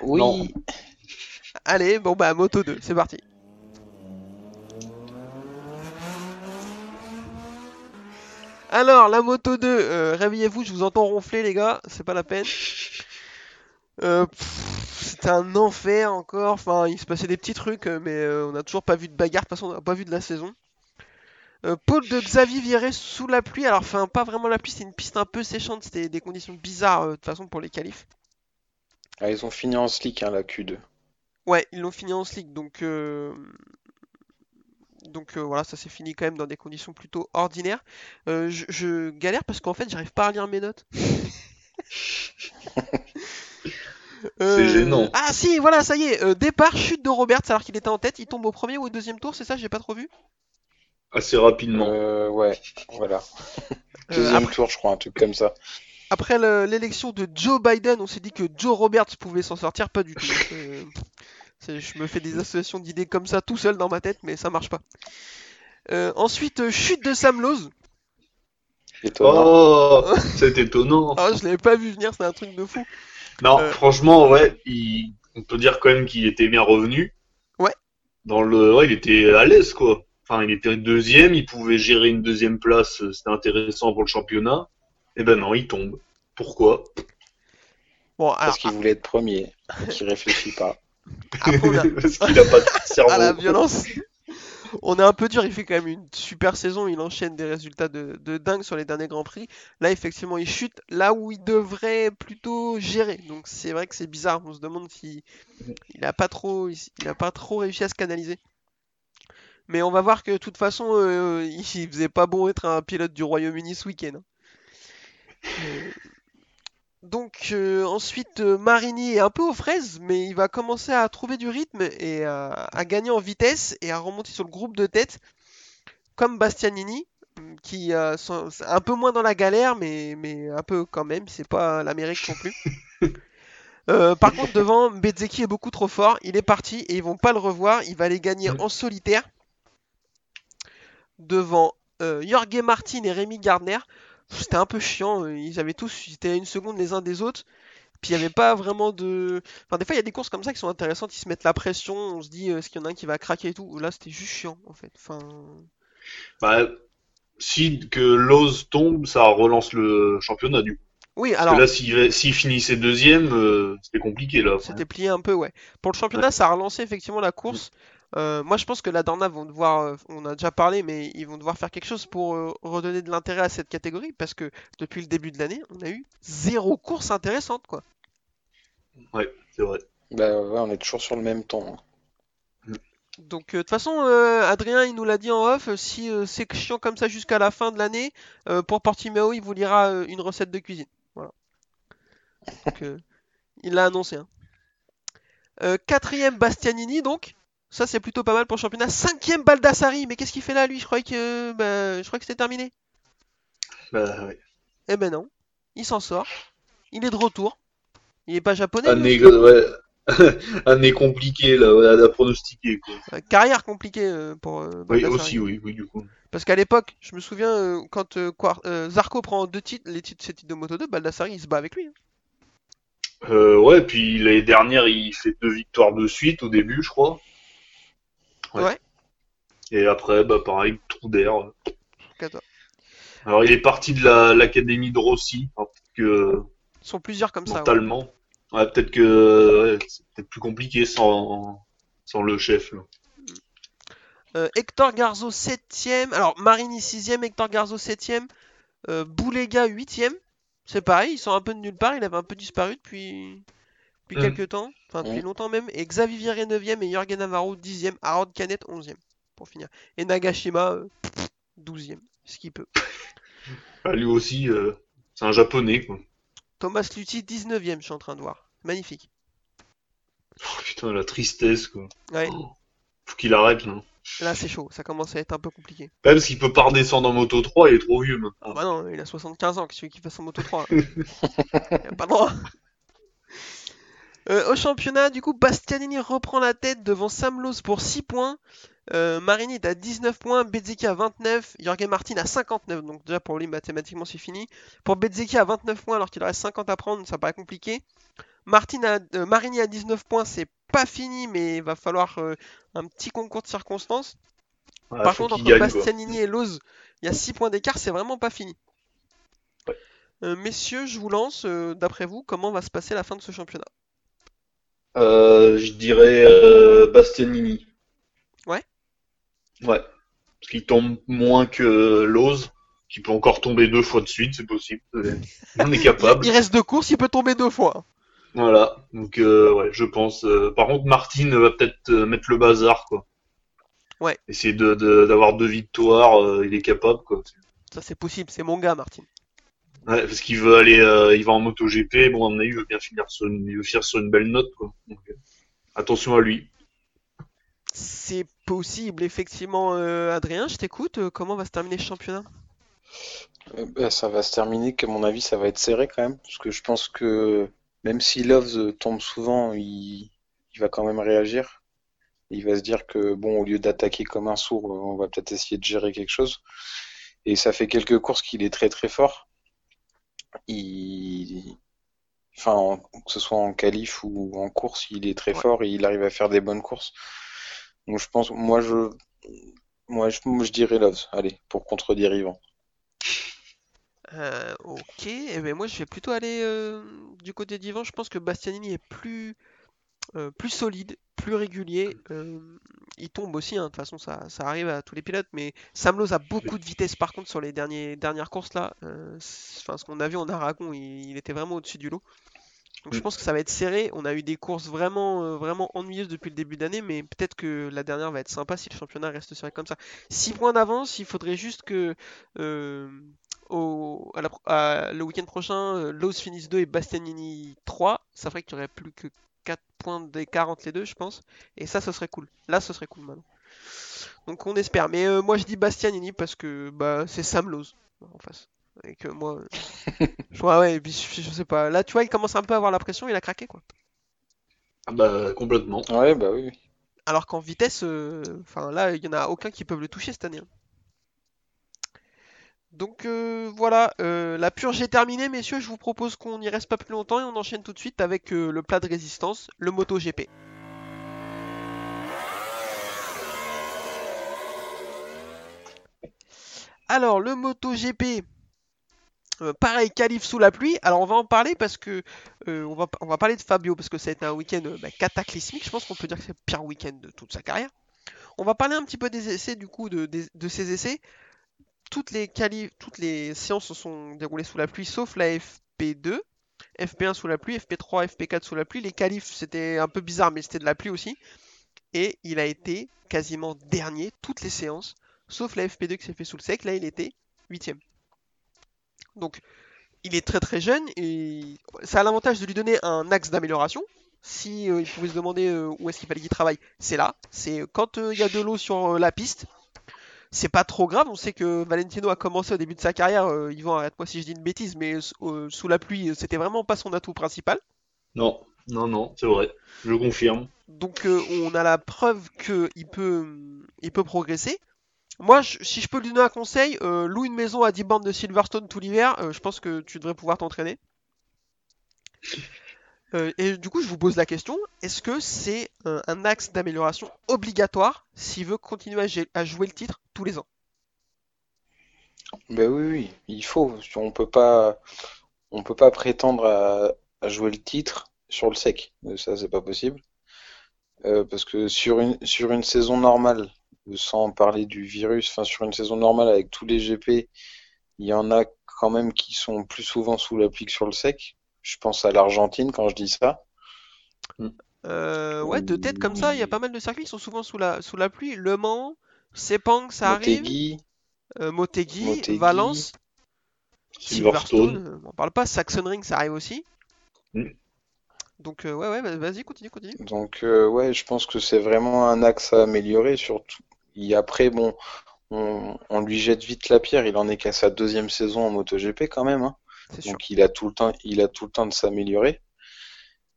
Oui, Non. Allez, bon bah, Moto 2, c'est parti. Alors, la Moto 2, euh, réveillez-vous, je vous entends ronfler, les gars, c'est pas la peine. Euh, C'était un enfer encore, enfin, il se passait des petits trucs, euh, mais euh, on n'a toujours pas vu de bagarre, de toute façon, on n'a pas vu de la saison. Euh, pôle de Xavier viré sous la pluie, alors, enfin, pas vraiment la pluie, c'est une piste un peu séchante, c'était des conditions bizarres, de toute façon, pour les qualifs. Ah, ils ont fini en slick, hein, la Q2. Ouais, ils l'ont fini en slick, donc euh, donc euh, voilà, ça s'est fini quand même dans des conditions plutôt ordinaires. Euh, je, je galère parce qu'en fait, j'arrive pas à lire mes notes. Euh, gênant. Ah si, voilà, ça y est. euh, départ, chute de Roberts alors qu'il était en tête. Il tombe au premier ou au deuxième tour, c'est ça J'ai pas trop vu? Assez rapidement. Euh, ouais, voilà. Euh, Deuxième après tour, je crois, un truc comme ça. après le- l'élection de Joe Biden, on s'est dit que Joe Roberts pouvait s'en sortir, pas du tout. Euh, c'est- je me fais des associations d'idées comme ça tout seul dans ma tête, mais ça marche pas. Euh, ensuite, euh, chute de Sam Lowe. Étonnant. Oh, c'est étonnant. Ah, je l'avais pas vu venir, c'est un truc de fou. Non, Euh. franchement, ouais, il... on peut dire quand même qu'il était bien revenu. Ouais. Dans le, ouais, il était à l'aise, quoi. Enfin, il était deuxième, il pouvait gérer une deuxième place, c'était intéressant pour le championnat. Et ben non, il tombe. Pourquoi? Bon, alors, Parce qu'il voulait être premier, et qu'il réfléchit pas. Après, on a- Parce qu'il a pas de cerveau. à la violence. On est un peu dur, il fait quand même une super saison, il enchaîne des résultats de, de dingue sur les derniers Grands Prix. Là, effectivement, il chute là où il devrait plutôt gérer. Donc c'est vrai que c'est bizarre, on se demande s'il il a pas trop il, il a pas trop réussi à se canaliser. Mais on va voir que de toute façon, euh, il faisait pas bon être un pilote du Royaume-Uni ce week-end. hein. Euh, donc euh, ensuite euh, Marini est un peu aux fraises, mais il va commencer à trouver du rythme et à, à gagner en vitesse et à remonter sur le groupe de tête, comme Bastianini, qui euh, sont- un peu moins dans la galère, mais, mais un peu quand même, c'est pas l'Amérique non plus. Euh, par contre, devant, Bezzecchi est beaucoup trop fort, il est parti et ils vont pas le revoir, il va les gagner en solitaire devant Jorge Martin et Rémi Gardner. C'était un peu chiant, euh, ils avaient tous, ils étaient à une seconde les uns des autres. Puis il n'y avait pas vraiment de. Enfin, des fois, il y a des courses comme ça qui sont intéressantes, ils se mettent la pression, on se dit euh, est-ce qu'il y en a un qui va craquer et tout. Là, c'était juste chiant en fait. Enfin, Bah, si que Lowe's tombe, ça relance le championnat du coup. oui, Parce alors que là, s'il s'il finissait deuxième, euh, c'était compliqué là. c'était plié un peu, ouais. Pour le championnat, ça a relancé effectivement la course. Euh, moi, je pense que la Dorna vont devoir, euh, on a déjà parlé, mais ils vont devoir faire quelque chose pour euh, redonner de l'intérêt à cette catégorie parce que depuis le début de l'année, on a eu zéro course intéressante, quoi. Ouais, c'est vrai. Bah ouais, on est toujours sur le même ton. hein. Donc, euh, de toute façon, euh, Adrien, il nous l'a dit en off, si euh, c'est chiant comme ça jusqu'à la fin de l'année, euh, pour Portimao, il vous lira euh, une recette de cuisine. Voilà. Donc, euh, il l'a annoncé. hein. Euh, quatrième, Bastianini, donc. Ça, c'est plutôt pas mal pour le championnat. Cinquième, Baldassari. Mais qu'est-ce qu'il fait là, lui? Je croyais que, bah, je croyais que c'était terminé. Bah, ouais. Eh ben non. Il s'en sort. Il est de retour. Il est pas japonais. Année, ouais. Année compliquée là, ouais, à pronostiquer quoi. Euh, Carrière compliquée euh, pour euh, Oui, aussi, oui, oui, du coup. Parce qu'à l'époque, je me souviens, euh, quand euh, Quar- euh, Zarco prend deux titres, les titres, ses titres de Moto 2, Baldassari il se bat avec lui. hein. Euh, ouais, puis l'année dernière, il fait deux victoires de suite au début, je crois. Ouais. Et après, bah pareil, trou d'air. Alors, il est parti de la- l'académie de Rossi, alors peut-être que Ils sont plusieurs comme ça. ouais. mentalement, ouais, peut-être que ouais, c'est peut-être plus compliqué sans sans le chef. Là. Euh, Hector Garzo 7ème. Alors Marini 6ème, Hector Garzo 7ème. Euh, Boulega 8ème. C'est pareil, ils sont un peu de nulle part. Il avait un peu disparu depuis, depuis Mm. quelques temps. Enfin, depuis longtemps même. Et Xavier Viré 9ème et Jorgen Navarro 10ème. Harold Canet 11ème. Pour finir. Et Nagashima euh, 12ème. Ce qu'il peut. Bah, lui aussi, euh, c'est un japonais quoi. Thomas Lutti 19ème, je suis en train de voir. Magnifique. Oh, putain, la tristesse quoi. Ouais, Faut qu'il arrête là. là c'est chaud. Ça commence à être un peu compliqué. Parce qu'il peut pas redescendre en moto 3, il est trop vieux maintenant. Bah non, il a 75 ans, qu'est-ce qu'il fasse en moto 3 Il a pas le droit. Euh, au championnat, du coup, Bastianini reprend la tête devant Sam Lowe pour 6 points. Euh, Marini est à 19 points, Bezzecchi à 29, Jorge Martin à 59, donc déjà pour lui mathématiquement c'est fini. Pour Bezzecchi à 29 points alors qu'il reste 50 à prendre, ça paraît compliqué. Martin à- euh, Marini à 19 points, c'est pas fini, mais il va falloir euh, un petit concours de circonstances. Par contre, entre quoi. Bastianini et Loz, il y a 6 points d'écart, c'est vraiment pas fini. Ouais. Euh, messieurs, je vous lance, d'après vous, comment va se passer la fin de ce championnat? Euh, je dirais euh, Bastianini. Ouais. Ouais. Parce qu'il tombe moins que Loz, qui peut encore tomber deux fois de suite, c'est possible. On est capable. Il reste deux courses, il peut tomber deux fois. Voilà. Donc euh, ouais, je pense. Par contre, Martine va peut-être mettre le bazar, quoi. Ouais. Essayer de de- d'avoir deux victoires, il est capable, quoi. Ça c'est possible, c'est mon gars, Martin. Ouais, parce qu'il veut aller, euh, il va en MotoGP. Bon, à mon avis, il veut bien finir sur une, il veut finir sur une belle note, quoi. Donc, euh, attention à lui. C'est possible, effectivement, euh, Adrien, je t'écoute. euh, comment va se terminer ce championnat? Euh, bah, ça va se terminer, qu'à mon avis, ça va être serré quand même. Parce que je pense que même si Loves tombe souvent, il, il va quand même réagir. Il va se dire que, bon, au lieu d'attaquer comme un sourd, on va peut-être essayer de gérer quelque chose. Et ça fait quelques courses qu'il est très très fort. Il... Enfin, en- que ce soit en qualif ou en course, il est très Ouais. fort et il arrive à faire des bonnes courses. Donc je pense, moi je, moi je, dirais Loves, allez, pour contredire Yvan. Euh, ok, et ben moi je vais plutôt aller euh, du côté d'Ivan. Je pense que Bastianini est plus, plus solide, plus régulier. Euh, il tombe aussi, hein, de toute façon ça, ça arrive à tous les pilotes, mais Sam Lowe a beaucoup de vitesse par contre sur les derniers, dernières courses là. Euh, Enfin, ce qu'on a vu en Aragon, il, il était vraiment au-dessus du lot. Donc je Mm. pense que ça va être serré. On a eu des courses vraiment, euh, vraiment ennuyeuses depuis le début d'année, mais peut-être que la dernière va être sympa si le championnat reste serré comme ça. 6 points d'avance, il faudrait juste que euh, au, à la pro- à- le week-end prochain, euh, Lowe's finisse 2 et Bastianini 3. Ça ferait qu'il n'y aurait plus que 4 points d'écart entre les deux, je pense. Et ça, ce serait cool. Là, ce serait cool maintenant. Donc on espère. Mais euh, moi, je dis Bastianini parce que bah, c'est Sam en face. Et que moi, je vois, ouais, et puis, je, je sais pas. Là, tu vois, il commence un peu à avoir la pression, il a craqué quoi. Ah bah complètement. Ouais, bah oui. oui. Alors qu'en vitesse, euh, enfin là, il y en a aucun qui peuvent le toucher cette année. hein. Donc euh, voilà, euh, la purge est terminée, messieurs. Je vous propose qu'on n'y reste pas plus longtemps et on enchaîne tout de suite avec euh, le plat de résistance, le MotoGP. Alors, le MotoGP, pareil, qualif sous la pluie. Alors, on va en parler parce que on va, parler de Fabio parce que ça a été un week-end bah, cataclysmique. Je pense qu'on peut dire que c'est le pire week-end de toute sa carrière. On va parler un petit peu des essais, du coup, de, des- de ces essais. Toutes les, séances se sont déroulées sous la pluie, sauf la FP2. FP1 sous la pluie, FP3, FP4 sous la pluie. Les qualifs, c'était un peu bizarre, mais c'était de la pluie aussi. Et il a été quasiment dernier toutes les séances, sauf la FP2 qui s'est fait sous le sec. Là, il était huitième. Donc, il est très très jeune et ça a l'avantage de lui donner un axe d'amélioration. Si euh, il pouvait se demander euh, où est-ce qu'il fallait qu'il travaille, c'est là. C'est quand euh, il y a de l'eau sur la piste. C'est pas trop grave. On sait que Valentino a commencé au début de sa carrière. euh, Yvan, arrête-moi si je dis une bêtise, mais euh, sous la pluie, euh, c'était vraiment pas son atout principal. Non, non, non, c'est vrai. Je confirme. Donc euh, on a la preuve qu'il peut, il peut progresser. Moi, je- si je peux lui donner un conseil, euh, loue une maison à 10 bandes de Silverstone tout l'hiver, euh, je pense que tu devrais pouvoir t'entraîner. Euh, et du coup, je vous pose la question, est-ce que c'est euh, un axe d'amélioration obligatoire s'il veut continuer à jouer le titre tous les ans Bah oui, oui, il faut. On peut pas, on peut pas prétendre à, à jouer le titre sur le sec. Euh, Ça, c'est pas possible. Euh, parce que sur une, sur une saison normale, sans parler du virus, enfin sur une saison normale avec tous les GP, il y en a quand même qui sont plus souvent sous la pluie que sur le sec. Je pense à l'Argentine quand je dis ça. Euh, Ouais, de tête comme ça, il y a pas mal de circuits qui sont souvent sous la, sous la pluie. Le Mans, Sepang, ça arrive. Motegi, Euh, Motegi, Motegi. Valence, Silverstone. Silverstone, euh, on parle pas. Saxon Ring, ça arrive aussi. Mm. Donc euh, ouais, ouais, bah, vas-y, continue, continue. Donc euh, ouais, je pense que c'est vraiment un axe à améliorer. Surtout, et après bon, on, on lui jette vite la pierre. Il en est qu'à sa deuxième saison en MotoGP quand même. hein. Sûr. Donc il a tout le temps, il a tout le temps de s'améliorer.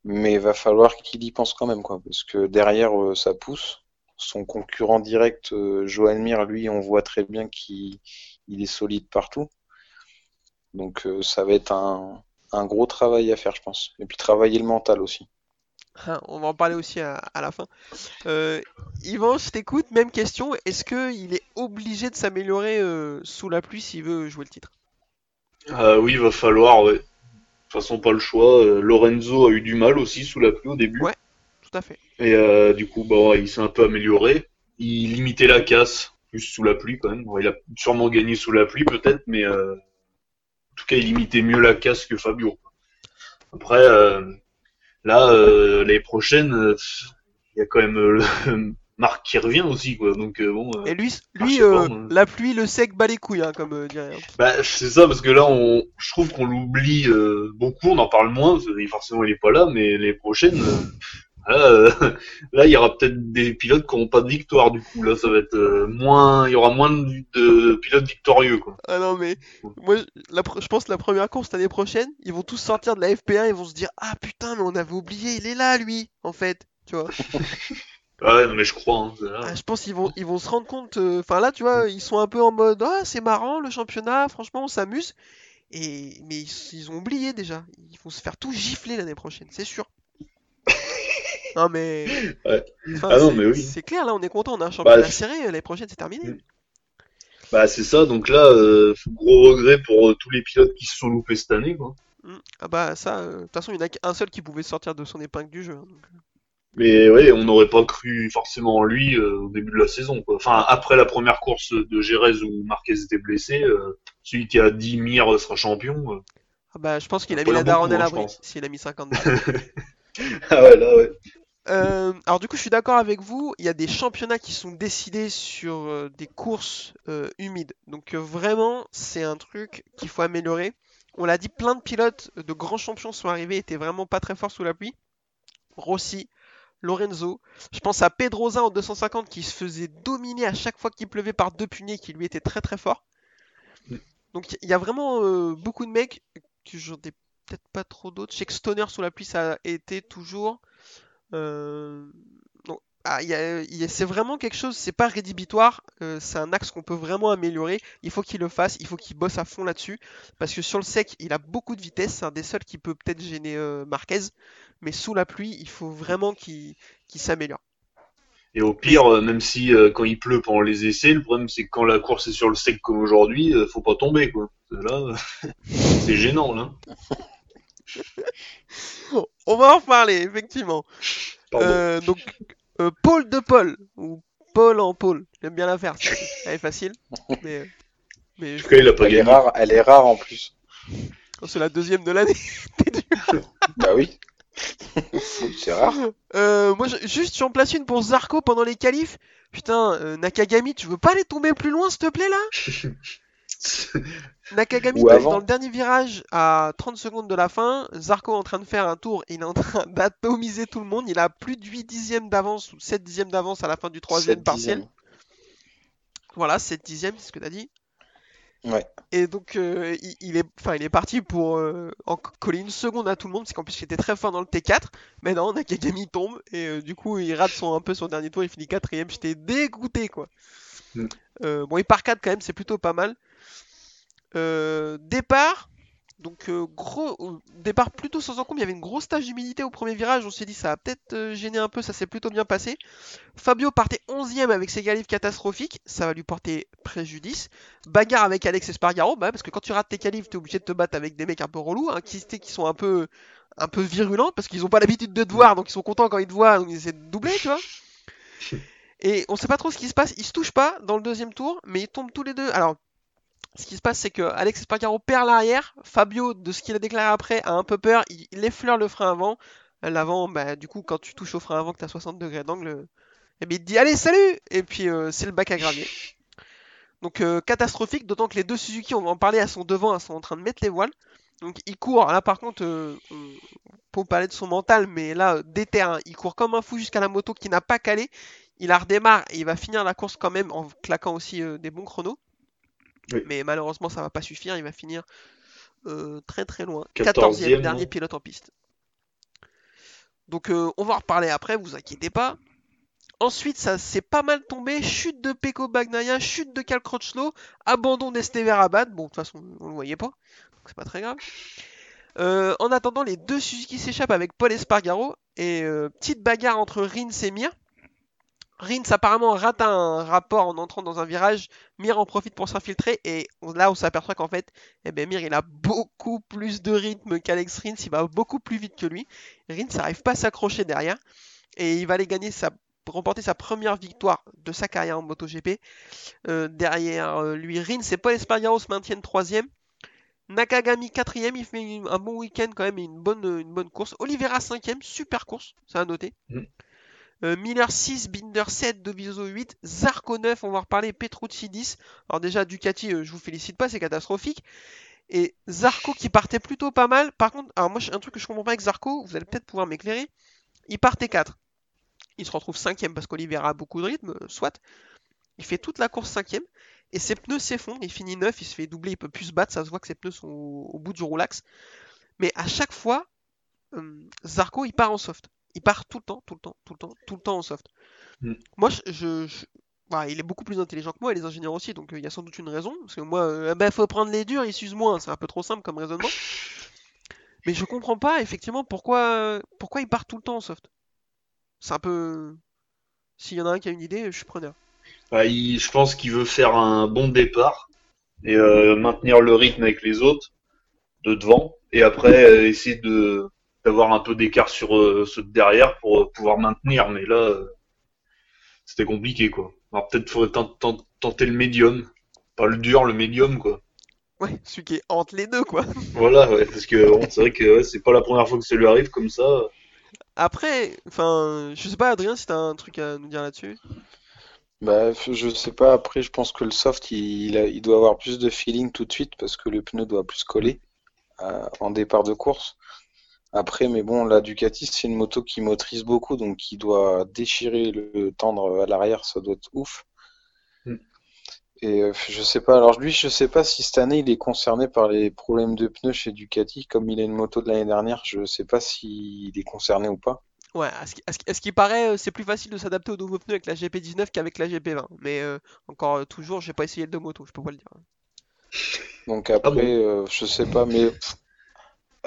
Mais il va falloir qu'il y pense quand même, quoi, parce que derrière euh, ça pousse. Son concurrent direct, euh, Mir, lui, on voit très bien qu'il il est solide partout. Donc euh, ça va être un, un gros travail à faire, je pense. Et puis travailler le mental aussi. On va en parler aussi à, à la fin. Euh, Yvan, je t'écoute, même question. Est-ce qu'il est obligé de s'améliorer euh, sous la pluie s'il veut jouer le titre? Euh, oui, il va falloir, ouais. De toute façon, pas le choix. Lorenzo a eu du mal aussi sous la pluie au début. Ouais. Tout à fait. Et euh, du coup, bon, il s'est un peu amélioré. Il limitait la casse, plus sous la pluie quand même. Bon, il a sûrement gagné sous la pluie peut-être, mais euh, en tout cas, il limitait mieux la casse que Fabio. Après, euh, là, l'année prochaine, il y a quand même le Marc qui revient aussi, quoi. Donc euh, bon, euh, Et lui, lui pas, moi. la pluie, le sec, bat les couilles, hein, comme dirait. bah, c'est ça parce que là, on, je trouve qu'on l'oublie beaucoup, on en parle moins. parce que Forcément, il est pas là, mais les prochaines. Euh, Là, il y aura peut-être des pilotes qui n'auront pas de victoire du coup. Là, ça va être euh, moins, il y aura moins de, de pilotes victorieux quoi. Ah non, mais moi, je- la, pre- je pense que la première course l'année prochaine, ils vont tous sortir de la FP1 ils vont se dire Ah putain, mais on avait oublié, il est là lui, en fait. Tu vois. Ouais, non, mais je crois. Hein. Ah, je pense qu'ils vont, ils vont se rendre compte. euh, Enfin là, tu vois, ils sont un peu en mode ah c'est marrant le championnat, franchement on s'amuse. Et mais ils, ils ont oublié déjà. Ils vont se faire tout gifler l'année prochaine, c'est sûr. Non mais. Ouais. Enfin, Ah non, mais oui. C'est clair là, on est content, on a un championnat Bah, serré. L'année prochaine c'est terminé. Mm. Bah c'est ça, donc là, euh, gros regret pour euh, tous les pilotes qui se sont loupés cette année, quoi. Mm. Ah bah ça, euh, de toute façon il y en a qu'un seul qui pouvait sortir de son épingle du jeu. hein, donc. Mais ouais, on n'aurait pas cru forcément en lui euh, au début de la saison, quoi. Enfin, après la première course de Jerez où Marquez était blessé, euh, celui qui a dit Mir sera champion. euh. Ah bah je pense qu'il a mis la daronne à hein, l'abri s'il a mis 50 balles. ah ouais, là, ouais. Euh, alors du coup, je suis d'accord avec vous. Il y a des championnats qui sont décidés sur euh, des courses euh, humides. Donc vraiment, c'est un truc qu'il faut améliorer. On l'a dit, plein de pilotes de grands champions sont arrivés, étaient vraiment pas très forts sous la pluie. Rossi, Lorenzo. Je pense à Pedrosa en 250 qui se faisait dominer à chaque fois qu'il pleuvait par deux puniers, qui lui était très très fort. Mm. Donc il y a vraiment beaucoup de mecs que j'en ai peut-être pas trop d'autres. Je sais que Stoner sous la pluie, ça a été toujours. Euh. Ah, c'est vraiment quelque chose, c'est pas rédhibitoire, euh, c'est un axe qu'on peut vraiment améliorer. Il faut qu'il le fasse, il faut qu'il bosse à fond là-dessus. Parce que sur le sec, il a beaucoup de vitesse, c'est un des seuls qui peut peut-être gêner euh, Marquez. Mais sous la pluie, il faut vraiment qu'il s'améliore. Et au pire, même si quand il pleut pendant les essais, le problème c'est que quand la course est sur le sec comme aujourd'hui, faut pas tomber, quoi. Là, c'est gênant, là. On va en reparler, effectivement. Euh, donc, euh, Paul de Paul, ou Paul en Paul, j'aime bien la faire, ça. elle est facile. Mais, mais a pas Elle est rare, elle est rare en plus. quand c'est la deuxième de l'année. Bah oui. C'est rare. Euh, moi, je- juste, j'en place une pour Zarco pendant les qualifs. Putain, euh, Nakagami, tu veux pas aller tomber plus loin, s'il te plaît, là? Nakagami, dans, avant. dans le dernier virage, à 30 secondes de la fin, Zarco est en train de faire un tour, il est en train d'atomiser tout le monde, il a plus de 8 dixièmes d'avance, ou 7 dixièmes d'avance à la fin du troisième partiel. dixièmes. Voilà, 7 dixièmes, c'est ce que t'as dit. Ouais. Et donc, euh, il, il est, enfin, il est parti pour euh, en coller une seconde à tout le monde, parce qu'en plus, il était très fort dans le T4. Mais non, Nakagami tombe, et euh, du coup, il rate son, un peu son dernier tour, il finit quatrième. J'étais dégoûté, quoi. Mm. Bon, il part 4 quand même, c'est plutôt pas mal. Euh, départ, donc euh, gros euh, départ plutôt sans encombre. Il y avait une grosse tâche d'humidité au premier virage. On s'est dit ça va peut-être euh, gêner un peu. Ça s'est plutôt bien passé. Fabio partait 11ème avec ses qualifs catastrophiques. Ça va lui porter préjudice. Bagarre avec Alex Espargaro, bah, parce que quand tu rates tes qualifs, t'es obligé de te battre avec des mecs un peu relous, hein, qui, sont un peu un peu virulents parce qu'ils ont pas l'habitude de te voir, donc ils sont contents quand ils te voient, donc ils essaient de doubler, tu vois. Et on sait pas trop ce qui se passe. Ils se touchent pas dans le deuxième tour, mais ils tombent tous les deux. Alors, ce qui se passe, c'est que Alex Espargaro perd l'arrière. Fabio, de ce qu'il a déclaré après, a un peu peur. Il, effleure le frein avant. L'avant, bah, du coup, quand tu touches au frein avant, que tu as 60 degrés d'angle, eh bien, il te dit Allez, salut Et puis, euh, c'est le bac à gravier. Donc, euh, catastrophique, d'autant que les deux Suzuki, on va en parler, elles sont devant, elles sont en train de mettre les voiles. Donc, il court. Là, par contre, euh, on- pour parler de son mental, mais là, déter, hein, il court comme un fou jusqu'à la moto qui n'a pas calé. Il la redémarre et il va finir la course quand même en claquant aussi euh, des bons chronos. Oui. Mais malheureusement, ça va pas suffire. Il va finir euh, très très loin. 14e, 14e, dernier pilote en piste. Donc euh, on va en reparler après, vous inquiétez pas. Ensuite, ça s'est pas mal tombé. Chute de Peko Bagnaia, chute de Cal Crutchlow, abandon d'Estever Abad. Bon, de toute façon, on le voyait pas, donc c'est pas très grave. Euh, en attendant, les deux Suzuki s'échappent avec Paul Espargaro et petite bagarre entre Rins et Mir. Rins apparemment rate un rapport en entrant dans un virage. Mir en profite pour s'infiltrer et là on s'aperçoit qu'en fait, eh ben, Mir il a beaucoup plus de rythme qu'Alex Rins, il va beaucoup plus vite que lui. Rins n'arrive pas à s'accrocher derrière et il va aller gagner sa remporter sa première victoire de sa carrière en MotoGP. Euh, derrière euh, lui, Rins et Paul Espargaro se maintiennent troisième. Nakagami quatrième, il fait un bon week-end quand même et une bonne, course. Oliveira cinquième, super course, ça a noté. Euh, Miller 6, Binder 7, Doviso 8, Zarco 9, on va en reparler, Petrucci 10. Alors déjà, Ducati, euh, je vous félicite pas, c'est catastrophique. Et Zarco qui partait plutôt pas mal. Par contre, alors moi, un truc que je comprends pas avec Zarco, vous allez peut-être pouvoir m'éclairer. Il partait 4. Il se retrouve 5 parce qu'Oliveira a beaucoup de rythme, euh, soit. Il fait toute la course 5 et ses pneus s'effondrent. Il finit 9, il se fait doubler, il peut plus se battre. Ça se voit que ses pneus sont au, bout du roulax. Mais à chaque fois, Zarco il part en soft. Il part tout le temps, tout le temps, tout le temps, tout le temps en soft. Mm. Moi, je, je- je- bah, il est beaucoup plus intelligent que moi et les ingénieurs aussi, donc euh, il y a sans doute une raison. Parce que moi, euh, bah, faut prendre les durs, ils s'usent moins. C'est un peu trop simple comme raisonnement. Mais je comprends pas effectivement pourquoi, pourquoi il part tout le temps en soft. C'est un peu. S'il y en a un qui a une idée, je suis preneur. Bah, il- je pense qu'il veut faire un bon départ et euh, maintenir le rythme avec les autres de devant et après euh, essayer de d'avoir un peu d'écart sur euh, ceux de derrière pour euh, pouvoir maintenir. Mais là, euh, c'était compliqué quoi. Alors peut-être faudrait tent- tent- tenter le médium, pas le dur, le médium quoi. Ouais, celui qui est entre les deux, quoi. Voilà, ouais, parce que bon, c'est vrai que ouais, c'est pas la première fois que ça lui arrive comme ça. Après, enfin, je sais pas, Adrien, si t'as un truc à nous dire là-dessus. Bah, je sais pas, après, je pense que le soft, il, il a- il doit avoir plus de feeling tout de suite parce que le pneu doit plus coller euh, en départ de course. Après, mais bon, la Ducati, c'est une moto qui motorise beaucoup, donc qui doit déchirer le tendre à l'arrière, ça doit être ouf. Mm. Et euh, je sais pas, alors lui, je sais pas si cette année il est concerné par les problèmes de pneus chez Ducati, comme il a une moto de l'année dernière, je sais pas s'il est concerné ou pas. Ouais, à ce qui, à ce qui- à ce qui paraît, euh, c'est plus facile de s'adapter aux nouveaux pneus avec la GP19 qu'avec la GP20. Mais euh, encore toujours, j'ai pas essayé le deux motos, je peux pas le dire. Donc Ah après, bon euh, je sais pas, mais pff,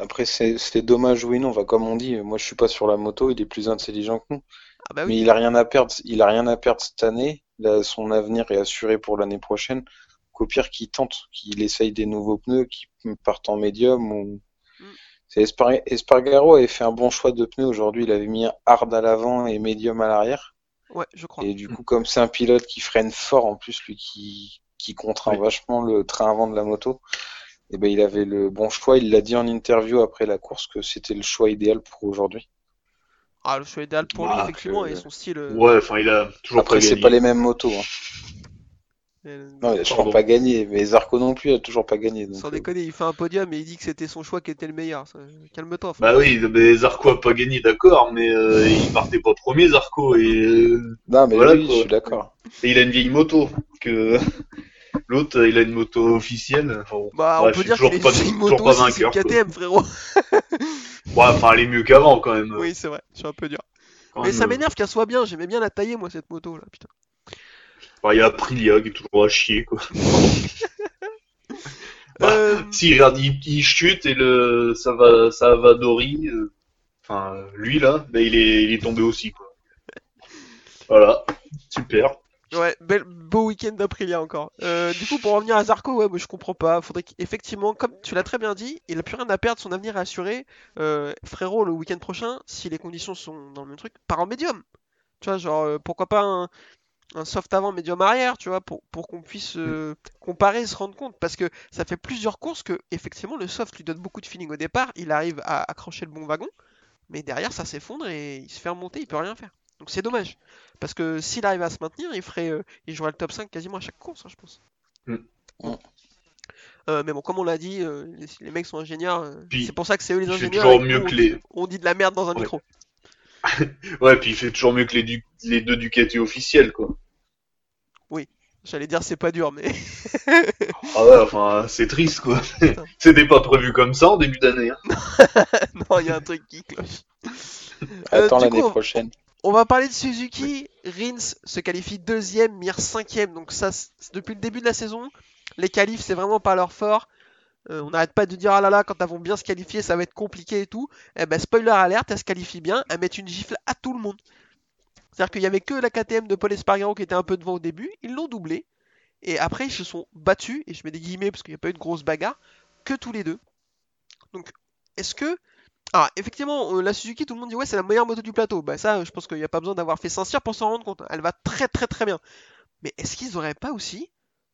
après c'est dommage oui non, va comme on dit, moi je suis pas sur la moto, il est plus intelligent que nous, Ah bah mais oui. il a rien à perdre, il a rien à perdre cette année, là, son avenir est assuré pour l'année prochaine, qu'au pire qu'il tente, qu'il essaye des nouveaux pneus, qui partent en médium ou Mm. c'est Espar- Espargaro avait fait un bon choix de pneus aujourd'hui, il avait mis un hard à l'avant et médium à l'arrière. Ouais, je crois. Et du coup, comme c'est un pilote qui freine fort, en plus, lui qui, qui contraint Oui. vachement le train avant de la moto, et ben, il avait le bon choix. Il l'a dit en interview après la course que c'était le choix idéal pour aujourd'hui. Ah, le choix idéal pour lui, Ah, effectivement, que- et son style. euh, Ouais, enfin il a toujours Après, c'est pas les mêmes motos. hein. euh, Non, il a toujours Pardon. pas gagné. Mais Zarco non plus, il a toujours pas gagné. Donc, Sans euh, déconner, il fait un podium et il dit que c'était son choix qui était le meilleur. Calme-toi. Bah oui, mais Zarco a pas gagné, d'accord, mais euh, il partait pas premier Zarco et, Non, mais Voilà, oui, quoi. je suis d'accord. et il a une vieille moto que l'autre il a une moto officielle. Enfin. Bah, Bref, on peut je dire suis toujours qu'il pas, une moto une vainqueur. KTM, frérot. Ouais, enfin elle est mieux qu'avant quand même. Oui, c'est vrai, je suis un peu dur. Quand Mais même, ça euh, m'énerve qu'elle soit bien, j'aimais bien la tailler, moi, cette moto là, putain. enfin, il y a Aprilia qui est toujours à chier quoi. Bah, Euh, Si regarde, il, il chute et le ça va ça va Dori, euh, enfin euh, lui là, bah, il est il est tombé aussi quoi. Voilà, super. Ouais, beau week-end d'Aprilia encore. Euh, du coup, pour revenir à Zarco, ouais, moi je comprends pas. Faudrait qu'effectivement, comme tu l'as très bien dit, il a plus rien à perdre, son avenir est assuré. Euh, frérot, le week-end prochain, si les conditions sont dans le même truc, part en médium. Tu vois, genre, euh, pourquoi pas un, soft avant, médium arrière, tu vois, pour, pour qu'on puisse comparer et se rendre compte. Parce que ça fait plusieurs courses que, effectivement, le soft lui donne beaucoup de feeling au départ, il arrive à accrocher le bon wagon, mais derrière ça s'effondre et il se fait remonter, il peut rien faire. Donc c'est dommage. Parce que s'il arrive à se maintenir, il ferait, euh, il jouerait le top 5 quasiment à chaque course, hein, je pense. Mm. Euh, mais bon, comme on l'a dit, euh, les, les mecs sont ingénieurs. c'est pour ça que c'est eux les il fait ingénieurs. toujours mieux nous, que on- les- On dit de la merde dans un Ouais. micro. Ouais, puis il fait toujours mieux que les, du- les deux Ducati officiels quoi. J'allais dire c'est pas dur, mais Ah ouais, enfin c'est triste quoi. C'était pas prévu comme ça en début d'année. hein. non, il y a un truc qui cloche. Euh, Attends l'année prochaine. On va parler de Suzuki. Rins se qualifie deuxième, Mir cinquième. Donc ça, c'est- depuis le début de la saison, les qualifs, c'est vraiment pas leur fort. Euh, on n'arrête pas de dire ah là là, quand elles vont bien se qualifier, ça va être compliqué et tout. Eh ben spoiler alerte, elles se qualifient bien, elles mettent une gifle à tout le monde. C'est-à-dire qu'il y avait que la KTM de Paul Espargaro qui était un peu devant au début, ils l'ont doublé. Et après, ils se sont battus, et je mets des guillemets parce qu'il n'y a pas eu de grosse bagarre, que tous les deux. Donc, est-ce que. Ah, effectivement, euh, la Suzuki, tout le monde dit ouais, c'est la meilleure moto du plateau. Bah, ça, je pense qu'il n'y a pas besoin d'avoir fait Saint-Cyr pour s'en rendre compte. Elle va très très très bien. Mais est-ce qu'ils auraient pas aussi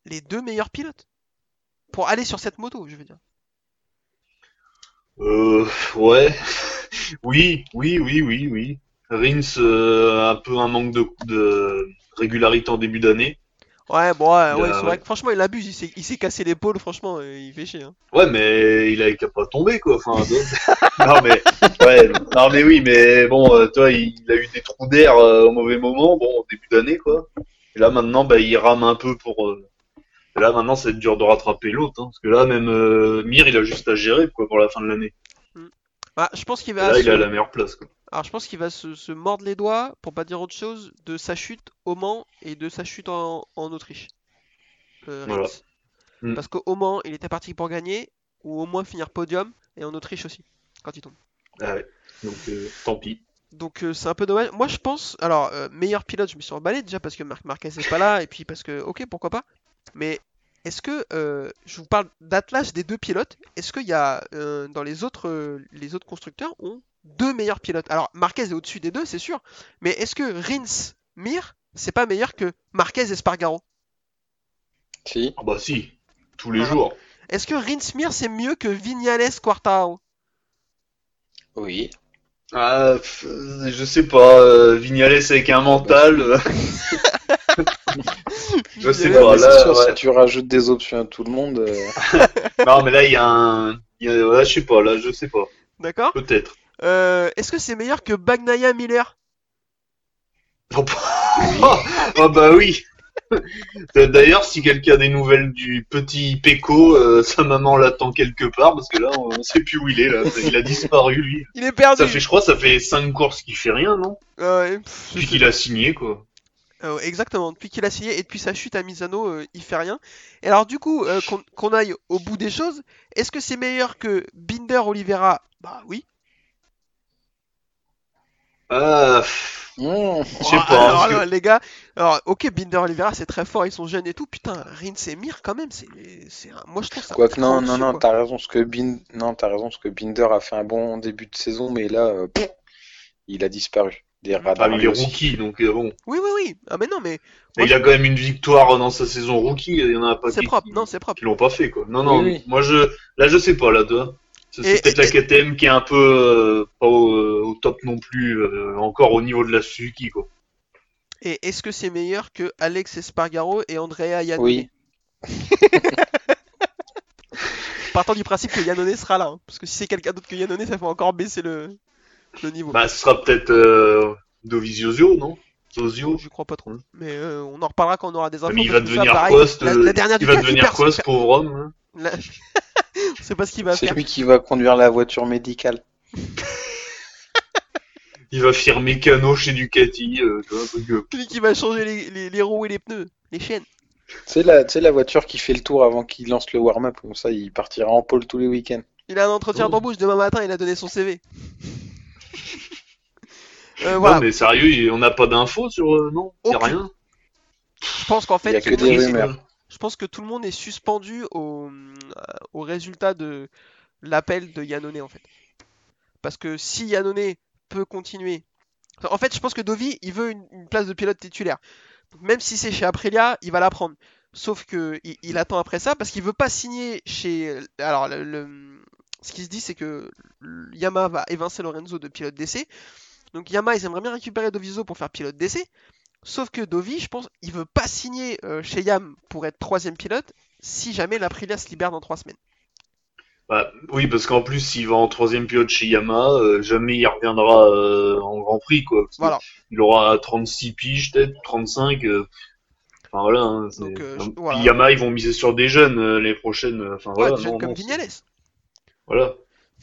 les deux meilleurs pilotes Pour aller sur cette moto, je veux dire? Euh, ouais. Oui, oui, oui, oui, oui. Rins, euh, un peu un manque de, de régularité en début d'année. Ouais, bon, ouais, ouais, a- c'est vrai que franchement, il abuse. Il s'est, il s'est cassé l'épaule, franchement, euh, il fait chier. hein. Ouais, mais il avait qu'à pas tomber, quoi. Enfin, non, mais, ouais, non, mais oui, mais bon, euh, toi, il, il a eu des trous d'air euh, au mauvais moment, bon, au début d'année, quoi. Et là, maintenant, bah, il rame un peu pour. euh, et Là, maintenant, c'est dur de rattraper l'autre, hein, parce que là, même euh, Mir, il a juste à gérer, quoi, pour la fin de l'année. Ah, je pense qu'il va, Là, il a la meilleure place. Quoi. Alors, je pense qu'il va se, se mordre les doigts, pour pas dire autre chose, de sa chute au Mans et de sa chute en, en Autriche. Euh, Voilà. Mm. Parce qu'au Mans, il était parti pour gagner, ou au moins finir podium, et en Autriche aussi, quand il tombe. Ah ouais. Donc, euh, tant pis. Donc euh, c'est un peu dommage. Moi je pense, alors meilleur pilote, je me suis emballé déjà parce que Marc Marquez n'est pas là et puis parce que ok pourquoi pas. Mais est-ce que euh, je vous parle d'attelage des deux pilotes Est-ce qu'il y a euh, dans les autres euh, les autres constructeurs ont deux meilleurs pilotes Alors Marquez est au-dessus des deux c'est sûr, mais est-ce que Rins Mir c'est pas meilleur que Marquez et Spargaro? Si. Ah bah si, tous les jours. Est-ce que Rins Mir c'est mieux que Vignales Quartaro Oui. Ah, pff, je sais pas, euh, Vignales avec un mental. euh, je sais pas, mais là, c'est sûr, ouais. si tu rajoutes des options à tout le monde, euh, non, mais là, il y a un. il y a- Là, je sais pas, là, je sais pas. D'accord? Peut-être. Euh, Est-ce que c'est meilleur que Bagnaia Miller? Oh, bah- Ah bah oui. D'ailleurs, si quelqu'un a des nouvelles du petit Peko, euh, sa maman l'attend quelque part parce que là, on sait plus où il est. Là, il a disparu lui. Il est perdu Ça fait, je crois, ça fait cinq courses qu'il fait rien, non? Pff, je Depuis qu'il a signé, quoi. Euh, exactement, depuis qu'il a signé et depuis sa chute à Misano, euh, il fait rien. Et alors du coup, euh, qu'on qu'on aille au bout des choses, est-ce que c'est meilleur que Binder Oliveira? Bah oui. Ah, pff, hmm, je sais Oh, pas. alors, que- les gars, alors ok, Binder Oliveira c'est très fort, ils sont jeunes et tout. Putain, Rins et Mir quand même, c'est, c'est un- moi je trouve ça. Quoique, non, non, non, t'as raison, parce que Bin... non, t'as raison, parce que Binder a fait un bon début de saison, mais là, euh, pff, il a disparu. Des Ah, radars. mais il est rookie, donc euh, bon. Oui, oui, oui. Ah mais non, mais Mais il a quand même une victoire dans sa saison rookie. Il y en a pas c'est qui, propre. qui- Non, c'est propre. qui l'ont pas fait, quoi. Non, non. Oui, oui. Moi, je, là, je sais pas, là, toi. C'est peut-être la KTM qui est un peu euh, pas au, au top non plus, euh, encore au niveau de la Suzuki, quoi. Et est-ce que c'est meilleur que Alex Espargaro et Andrea Iannone Oui. Partant du principe que Yannone sera là, hein, parce que si c'est quelqu'un d'autre que Yannone, ça fait encore baisser le, le niveau. Bah, ce sera peut-être euh, Dovizioso, non? Zozio Je crois pas trop. Mais euh, on en reparlera quand on aura des infos. Mais il va ça, devenir pareil, Coste, la, euh, la dernière il va devenir ce pauvre homme hein la- Sait pas ce qu'il va C'est lui qui va conduire la voiture médicale. Il va faire mécano chez Ducati, euh, tu vois, un truc, euh, Celui qui va changer les, les- les roues et les pneus, les chaînes. C'est la, la voiture qui fait le tour avant qu'il lance le warm-up, comme ça il partira en pôle tous les week-ends. Il a un entretien Oh. d'embauche demain matin, il a donné son CV. Euh, voilà, Non, mais sérieux, il- on n'a pas d'infos sur... euh, non, y a Aucune. rien je pense qu'en Il y a fait, que des rumeurs. Je pense que tout le monde est suspendu au, euh, au résultat de l'appel de Yannone en fait. Parce que si Yannone peut continuer, en fait, je pense que Dovi il veut une, place de pilote titulaire. Même si c'est chez Aprilia, il va la prendre. Sauf que il, il attend après ça parce qu'il veut pas signer chez. Alors, ce qui se dit, c'est que Yamaha va évincer Lorenzo de pilote d'essai. Donc Yamaha, ils aimeraient bien récupérer Doviso pour faire pilote d'essai. Sauf que Dovi, je pense, il veut pas signer euh, chez Yam pour être troisième pilote si jamais l'Aprilia se libère dans trois semaines. Bah, oui, parce qu'en plus, s'il va en troisième pilote chez Yamaha, euh, jamais il reviendra euh, en Grand Prix, quoi. Voilà. Il aura 36 piges, peut-être, 35. euh, Enfin, voilà. hein, c'est- Donc, euh, je- Puis voilà. Yamaha, ils vont miser sur des jeunes euh, les prochaines. euh, Enfin, Ouais, voilà. des jeunes non, comme Vignales. Voilà.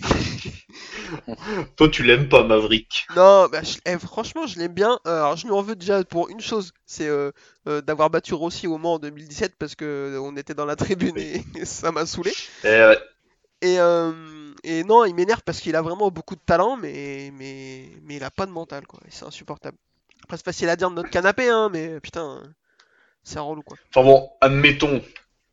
Toi, tu l'aimes pas, Maverick. Non, bah, je- eh, franchement, je l'aime bien. Euh, Alors, je lui en veux déjà pour une chose, c'est euh, euh, d'avoir battu Rossi au Mans en 2017 parce que on était dans la tribune et, et ça m'a saoulé. Eh, ouais. Et, euh, et non, il m'énerve parce qu'il a vraiment beaucoup de talent, mais, mais, mais il a pas de mental, quoi. C'est insupportable. Après, c'est facile à dire de notre canapé, hein, mais putain, c'est un relou, quoi. Enfin bon, admettons,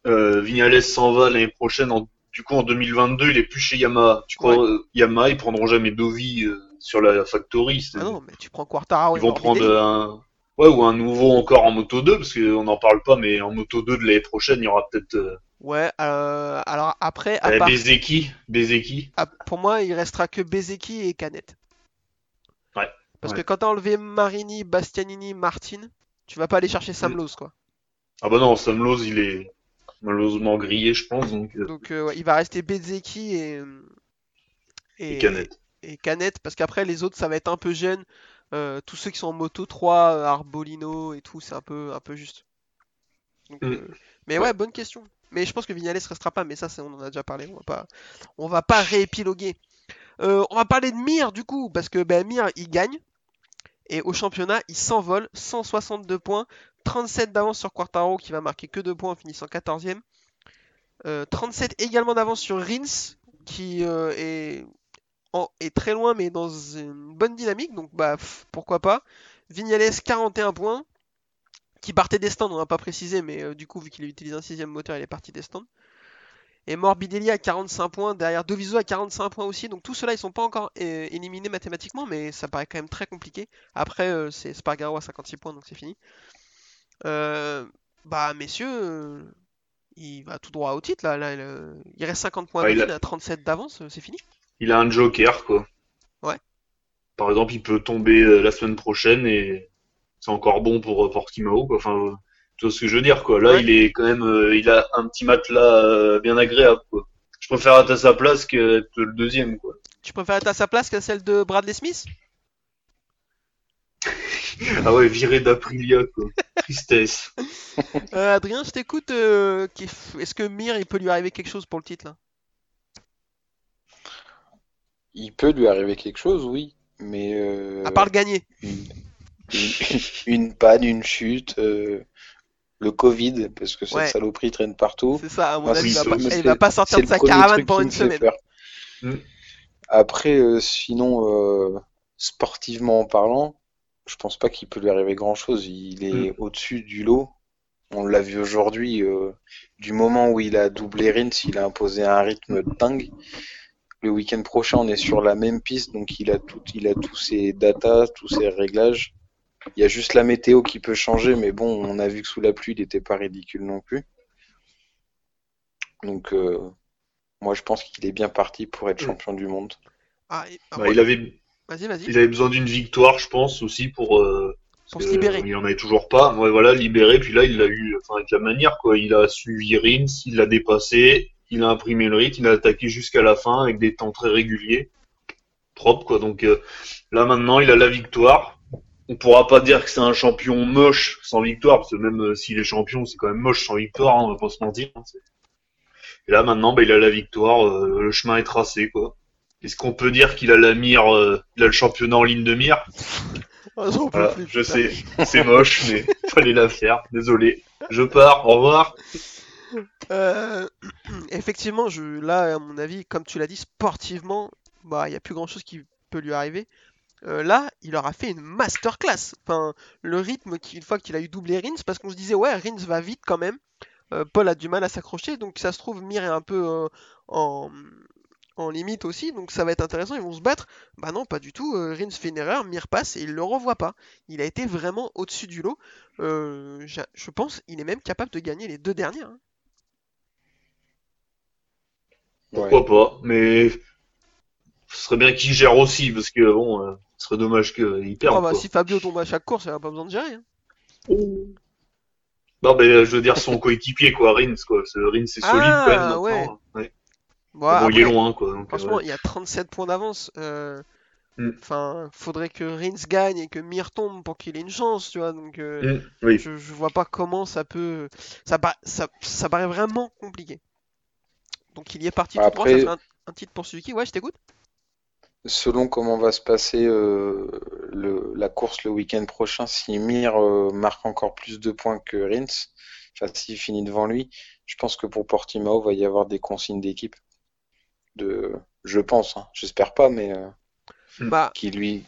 Vignales s'en va l'année prochaine. En, du coup, en 2022, il est plus chez Yamaha. Tu crois, euh, Yamaha, ils prendront jamais Dovi euh, sur la factory. Ah non, mais tu prends Quartararo Ils vont prendre un, ouais, ou un nouveau encore en Moto 2, parce qu'on n'en parle pas, mais en Moto 2 de l'année prochaine, il y aura peut-être euh, Ouais, euh, alors après, à euh, part, Bezeki, Bezeki. à- pour moi, il restera que Bezeki et Canet. Ouais, Parce ouais. que quand t'as enlevé Marini, Bastianini, Martin, tu vas pas aller chercher Sam Mm. Quoi. Ah bah non, Sam Lowe, il est malheureusement grillé, je pense, donc euh, Donc euh, ouais, il va rester Bezeki et et Canet. et Canet parce qu'après les autres ça va être un peu jeune. Euh, tous ceux qui sont en moto 3, euh, Arbolino et tout, c'est un peu un peu juste. Donc, Mm. euh, Mais ouais, bonne question. Mais je pense que Vignales restera pas, mais ça c'est- on en a déjà parlé, on va pas on va pas réépiloguer. Euh, on va parler de Mir du coup, parce que ben, Mir il gagne. Et au championnat, il s'envole, 162 points, 37 d'avance sur Quartaro qui va marquer que 2 points en finissant 14ème. Euh, 37 également d'avance sur Rins qui euh, est, très loin mais dans une bonne dynamique, donc bah pourquoi pas. Vignales 41 points, qui partait des stands, on n'a pas précisé, mais euh, du coup vu qu'il utilise un sixième moteur, il est parti des stands. Et Morbidelli à 45 points, derrière Doviso à 45 points aussi. Donc tout cela, ils sont pas encore euh, éliminés mathématiquement, mais ça paraît quand même très compliqué. Après, euh, c'est Spargaro à 56 points, donc c'est fini. Euh, bah messieurs, euh, il va tout droit au titre là. là, le- il reste 50 points à Ouais, il gagner, a- il a 37 d'avance, euh, c'est fini. Il a un joker, quoi. Ouais. Par exemple, il peut tomber euh, la semaine prochaine et c'est encore bon pour euh, Portimao, quoi. Enfin, euh, tu vois ce que je veux dire, quoi. Là, Ouais. il est quand même, euh, il a un petit matelas euh, bien agréable, quoi. Je préfère être à sa place qu'être le deuxième, quoi. Tu préfères être à sa place qu'à celle de Bradley Smith? Ah ouais, viré d'Aprilia, quoi. Tristesse. Euh, Adrien, je t'écoute. euh, Est-ce que Mir, il peut lui arriver quelque chose pour le titre là? Il peut lui arriver quelque chose, oui, mais euh, À part le gagner. une, une- une panne, une chute, euh, le Covid, parce que cette Ouais. saloperie traîne partout. C'est ça, à mon Moi, avis, il va pas, mais il va c'est- pas sortir de sa caravane pendant une semaine. Mm. Après, euh, sinon, euh, sportivement parlant, je pense pas qu'il peut lui arriver grand-chose. Il est au-dessus du lot. On l'a vu aujourd'hui, euh, du moment où il a doublé Rins, il a imposé un rythme dingue. Le week-end prochain, on est sur la même piste, donc il a tout, il a tous ses datas, tous ses réglages. Il y a juste la météo qui peut changer, mais bon, on a vu que sous la pluie, il n'était pas ridicule non plus. Donc, euh, moi, je pense qu'il est bien parti pour être Mm. champion du monde. Ah, et- ah, Bah, ouais. il avait, Vas-y, vas-y. il avait besoin d'une victoire, je pense, aussi pour, euh, Pour se libérer. Il en avait toujours pas. Ouais, voilà, libéré. Puis là, il l'a eu, enfin, avec la manière, quoi. Il a suivi Rins, il l'a dépassé, il a imprimé le rythme, il a attaqué jusqu'à la fin avec des temps très réguliers. Propre, quoi. Donc, euh, là, maintenant, il a la victoire. On pourra pas dire que c'est un champion moche sans victoire, parce que même euh, s'il est champion, c'est quand même moche sans victoire, hein, on va pas se mentir. hein, Et là, maintenant, bah, il a la victoire, le chemin est tracé, quoi. Est-ce qu'on peut dire qu'il a la mire, euh, il a le championnat en ligne de mire? Ah, voilà, plus, je sais, c'est moche, mais fallait la faire. Désolé. Je pars, au revoir. Euh, effectivement, je, là, à mon avis, comme tu l'as dit, sportivement, bah, il n'y a plus grand chose qui peut lui arriver. Euh, là, il aura fait une masterclass. Enfin, le rythme, qui- une fois qu'il a eu doublé Rins, parce qu'on se disait, ouais, Rins va vite quand même. Euh, Paul a du mal à s'accrocher, donc ça se trouve, Mir est un peu en, en limite aussi, donc ça va être intéressant, ils vont se battre. Bah non, pas du tout. euh, Rins fait une erreur, Mir passe et il le revoit pas. Il a été vraiment au-dessus du lot. Euh, je pense il est même capable de gagner les deux dernières. hein. Ouais. Pourquoi pas, mais ce serait bien qu'il gère aussi, parce que bon, euh, ce serait dommage qu'il perde. Ah bah, si Fabio tombe à chaque course, il a pas besoin de gérer. hein. Non, mais je veux dire son coéquipier, quoi, Rins, quoi. Ce Rins c'est solide Ah, quand même. Ouais. Bon, Bon, il est loin, quoi. donc, euh, franchement, ouais. il y a 37 points d'avance. euh, Mm. Faudrait que Rins gagne et que Mir tombe pour qu'il ait une chance, tu vois. Donc, euh, Mm, oui. je, je vois pas comment ça peut. Ça, pa- ça, ça paraît vraiment compliqué. Donc, il y est parti tout droit, ça Après- fait un, un titre pour Suzuki. Ouais, je t'écoute. Selon comment va se passer euh, le, la course le week-end prochain, si Mir euh, marque encore plus de points que Rins, enfin s'il finit devant lui, je pense que pour Portimao va y avoir des consignes d'équipe. De, je pense, hein. j'espère pas, mais euh, Bah, qui lui,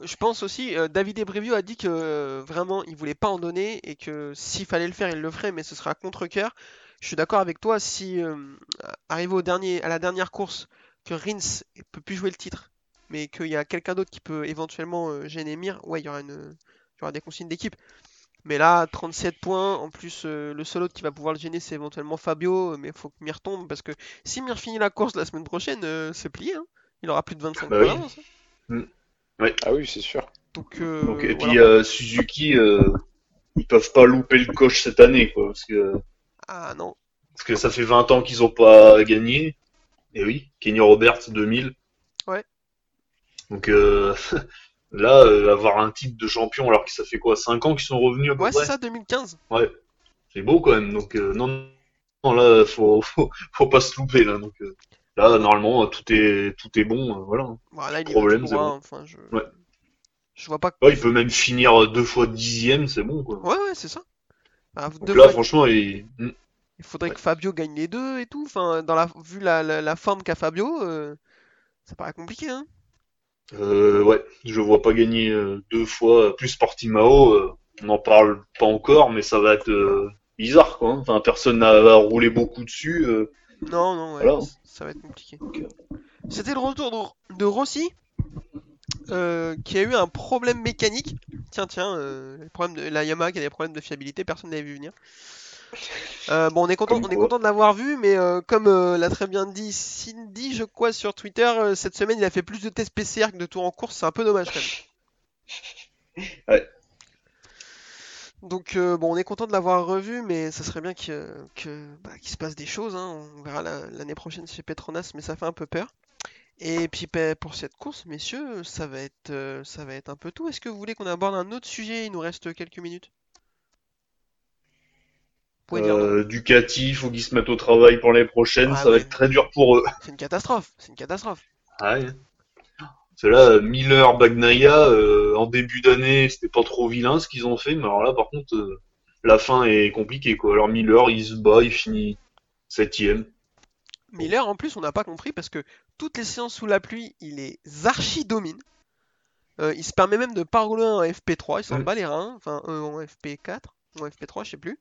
Je pense aussi, euh, David Ebrevio a dit que euh, vraiment il voulait pas en donner et que s'il fallait le faire, il le ferait, mais ce sera à contre-cœur. Je suis d'accord avec toi, si euh, arrivé au dernier, à la dernière course, que Rins peut plus jouer le titre, mais qu'il y a quelqu'un d'autre qui peut éventuellement gêner Mir, ouais, il y aura une, il y aura des consignes d'équipe. Mais là, 37 points, en plus euh, le seul autre qui va pouvoir le gêner, c'est éventuellement Fabio, mais il faut que Mir tombe, parce que si Mir finit la course la semaine prochaine, euh, c'est plié, hein. Il aura plus de 25 Bah points oui. hein. ah oui, c'est sûr. Donc, euh, Donc, et voilà. puis euh, Suzuki, euh, ils peuvent pas louper le coche cette année, quoi, parce que Ah non. parce que ça fait 20 ans qu'ils ont pas gagné. Et oui, Kenny Roberts 2000. Ouais. Donc euh, là, euh, avoir un titre de champion alors que ça fait quoi 5 ans qu'ils sont revenus à peu Ouais, c'est ça, 2015. Ouais, c'est beau quand même. Donc euh, non, non, là, faut, faut, faut pas se louper là. Donc euh, Là, normalement, tout est tout est bon, voilà. Voilà, il est Problème, pour c'est bon. Enfin, je... Ouais. je vois pas. Ouais, il peut même finir deux fois dixième, c'est bon, quoi. Ouais, ouais, c'est ça. Ah, Donc là, fois- franchement, il... hmm. Il faudrait Ouais. que Fabio gagne les deux et tout. Enfin, dans la, vu la, la, la forme qu'a Fabio, ça paraît compliqué, hein. Euh, ouais, je vois pas gagner euh, deux fois plus Portimao. euh, on n'en parle pas encore, mais ça va être euh, bizarre, quoi. hein. Enfin, personne n'a va rouler beaucoup dessus. Non, non, ouais, Voilà. ça va être compliqué. C'était le retour de, de Rossi, euh, qui a eu un problème mécanique. Tiens, tiens, euh, le problème de la Yamaha qui a des problèmes de fiabilité, personne n'avait vu venir. Euh, bon, on est content, Comme on est quoi. content de l'avoir vu, mais euh, comme euh, l'a très bien dit Cindy, je crois, sur Twitter, cette semaine il a fait plus de tests PCR que de tours en course, c'est un peu dommage quand même. Ouais. Donc bon, on est content de l'avoir revu, mais ça serait bien que, que, bah, qu'il se passe des choses. hein. On verra la- l'année prochaine chez Petronas, mais ça fait un peu peur. Et puis bah, pour cette course, messieurs, ça va être, ça va être un peu tout. Est-ce que vous voulez qu'on aborde un autre sujet? Il nous reste quelques minutes. Vous pouvez dire non. Euh, Ducati, faut qu'ils se mettent au travail pour les prochaines. Ah ça va être très dur pour eux. C'est une catastrophe. C'est une catastrophe. Ouais. C'est là, Miller, Bagnaia, euh, en début d'année, c'était pas trop vilain ce qu'ils ont fait, mais alors là, par contre, euh, la fin est compliquée, quoi. Alors Miller, il se bat, il finit septième. Miller, en plus, on n'a pas compris parce que toutes les séances sous la pluie, il les archi domine. Euh, il se permet même de pas rouler en FP3, il s'en bat les reins, enfin en FP4 ou en FP3, je sais plus.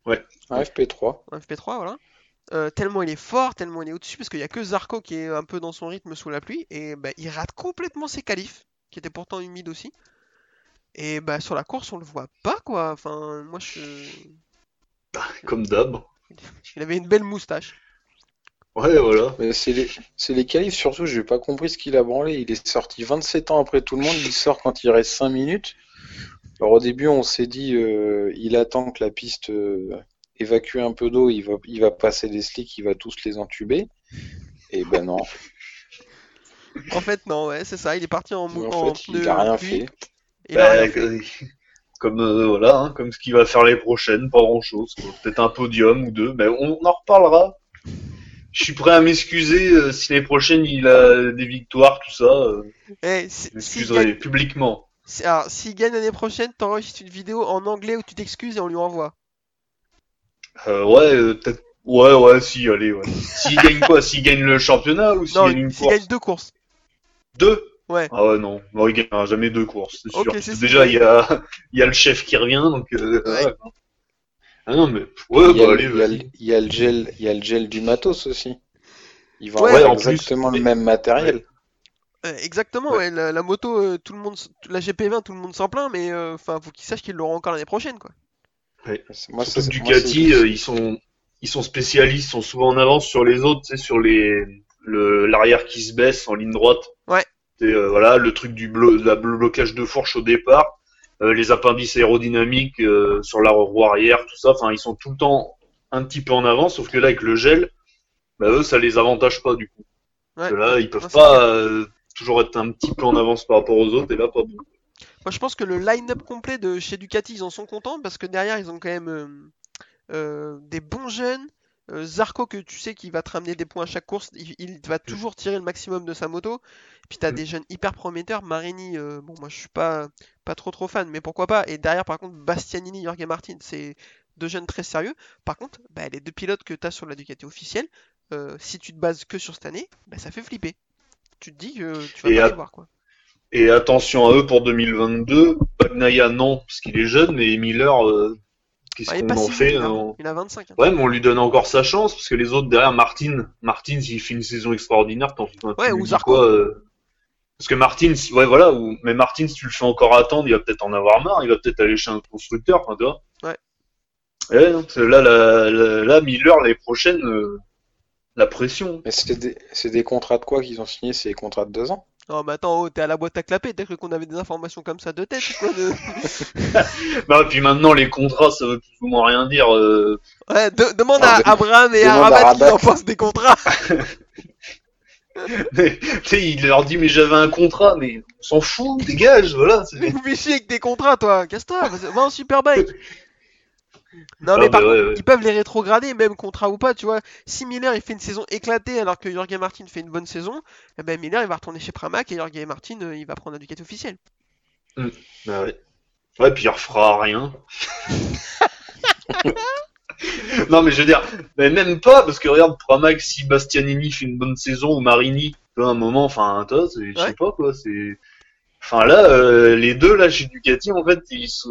Un FP3. en FP3, voilà. Euh, tellement il est fort, tellement il est au-dessus, parce qu'il y a que Zarco qui est un peu dans son rythme sous la pluie, et bah, il rate complètement ses qualifs, qui étaient pourtant humides aussi. Et bah sur la course, on le voit pas, quoi. Enfin, moi je. Comme d'hab. Il avait une belle moustache. Ouais, voilà. Mais c'est les, c'est les qualifs, surtout, j'ai pas compris ce qu'il a branlé. Il est sorti 27 ans après tout le monde, il sort quand il reste 5 minutes. Alors au début, on s'est dit, euh, il attend que la piste euh, évacue un peu d'eau, il va, il va passer les slicks, il va tous les entuber. Et ben non, En fait, non, ouais, c'est ça. Il est parti en, mou- en en fait, pneu il a rien fait. Bah, rien fait. euh, comme euh, voilà, hein, comme ce qu'il va faire les prochaines, pas grand chose. Peut-être un podium ou deux, mais on en reparlera. Je suis prêt à m'excuser euh, si les prochaines il a des victoires, tout ça. Euh, Eh, si- je s'il m'excuserai publiquement. Si- alors, s'il gagne l'année prochaine, t'enregistres une vidéo en anglais où tu t'excuses et on lui envoie. Euh, ouais, euh, peut-être. Ouais, ouais, si, allez, ouais. S'il gagne quoi S'il gagne le championnat ou s'il gagne une s'il course? gagne deux courses. Deux? Ouais. Ah ouais, non. Non, il gagnera jamais deux courses, c'est sûr. Ok, Parce c'est que ça. déjà, il y a, il y a le chef qui revient, donc. Euh, Ouais. ouais. Ah non, mais. Ouais, Il y a, bah le- allez, il y a il y a le gel, il y a le gel du matos aussi. Il va Ouais, avoir exactement le Mais- même matériel. Euh, exactement, Ouais. ouais, la, la moto, euh, tout le monde, la GP20, tout le monde s'en plaint, mais euh, enfin, faut qu'ils sachent qu'ils l'auront encore l'année prochaine, quoi. C'est- Moi, Ducati, euh, ils sont, ils sont spécialistes, ils sont souvent en avance sur les autres, sur les, le, l'arrière qui se baisse en ligne droite. Ouais. Euh, voilà, le truc du blo- la- le blocage de fourche au départ, euh, les appendices aérodynamiques euh, sur la roue arrière, tout ça. Enfin, ils sont tout le temps un petit peu en avance, sauf que là, avec le gel, bah, eux, ça les avantage pas du coup. Ouais. Parce que là, ils peuvent Non, pas toujours être un petit peu en avance par rapport aux autres, et là, pas bon. Moi, je pense que le line-up complet de chez Ducati, ils en sont contents parce que derrière, ils ont quand même euh, euh, des bons jeunes. Euh, Zarco, que tu sais qu'il va te ramener des points à chaque course, il, il va toujours tirer le maximum de sa moto. Puis t'as Mm. des jeunes hyper prometteurs. Marini, euh, bon, moi je suis pas, pas trop trop fan, mais pourquoi pas. Et derrière, par contre, Bastianini, Jorge Martin, c'est deux jeunes très sérieux. Par contre, bah, les deux pilotes que t'as sur la Ducati officielle, si tu te bases que sur cette année, bah, ça fait flipper. Tu te dis que tu vas Et pas à- les voir, quoi. Et attention à eux pour 2022. Bagnaia, non, parce qu'il est jeune, mais Miller, euh, qu'est-ce qu'on en si fait hein. on- Il a 25. hein. Ouais, mais on lui donne encore sa chance, parce que les autres derrière, Martin, Martin, s'il fait une saison extraordinaire, t'en tu Ouais, ou Zarco. quoi euh, Parce que Martin, ouais, voilà, ou... mais Martin, si tu le fais encore attendre, il va peut-être en avoir marre, il va peut-être aller chez un constructeur, enfin, tu vois. Ouais. Et là, la, la- là, Miller, les prochaines, euh, la pression. Mais c'est des, c'est des contrats de quoi qu'ils ont signés? C'est des contrats de deux ans? Non, mais attends, oh, t'es à la boîte à clapper, t'as cru qu'on avait des informations comme ça de tête, quoi, de- Bah, puis maintenant, les contrats, ça veut plus ou moins rien dire. euh, Ouais, de- demande Ah, à de- Abraham et à demande à Rabat qui en pensent des contrats. Mais, tu sais, il leur dit, mais j'avais un contrat, mais on s'en fout, dégage, voilà. c'est- Mais vous fais chier avec tes contrats, toi. Casse-toi, vas-y, va en superbike. Non, mais par ouais, contre, ouais. ils peuvent les rétrograder, même contrat ou pas, tu vois. Si Miller il fait une saison éclatée alors que Jorge Martin fait une bonne saison, eh ben Miller il va retourner chez Pramac et Jorge Martin euh, il va prendre un Ducati officiel. Bah ouais. Ouais, puis il refera rien. non, mais je veux dire, mais même pas, parce que regarde, Pramac, si Bastianini fait une bonne saison ou Marini, vois, un moment, enfin, toi, je Ouais. sais pas quoi, c'est. Enfin là, euh, les deux là chez Ducati, en fait, ils se...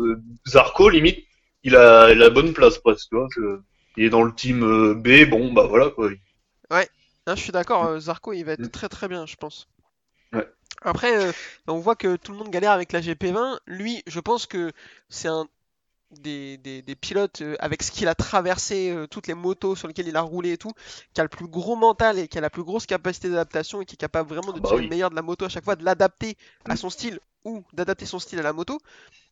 Zarco limite, il a la bonne place presque, tu vois. que- Il est dans le team euh, B, bon bah voilà quoi. Hein, je suis d'accord, euh, Zarco il va être très très bien, je pense. Ouais. Après, euh, on voit que tout le monde galère avec la GP20. Lui, je pense que c'est un des, des- des pilotes euh, avec ce qu'il a traversé, euh, toutes les motos sur lesquelles il a roulé et tout, qui a le plus gros mental et qui a la plus grosse capacité d'adaptation et qui est capable vraiment de Ah bah tirer oui. le meilleur de la moto à chaque fois, de l'adapter à son style ou d'adapter son style à la moto.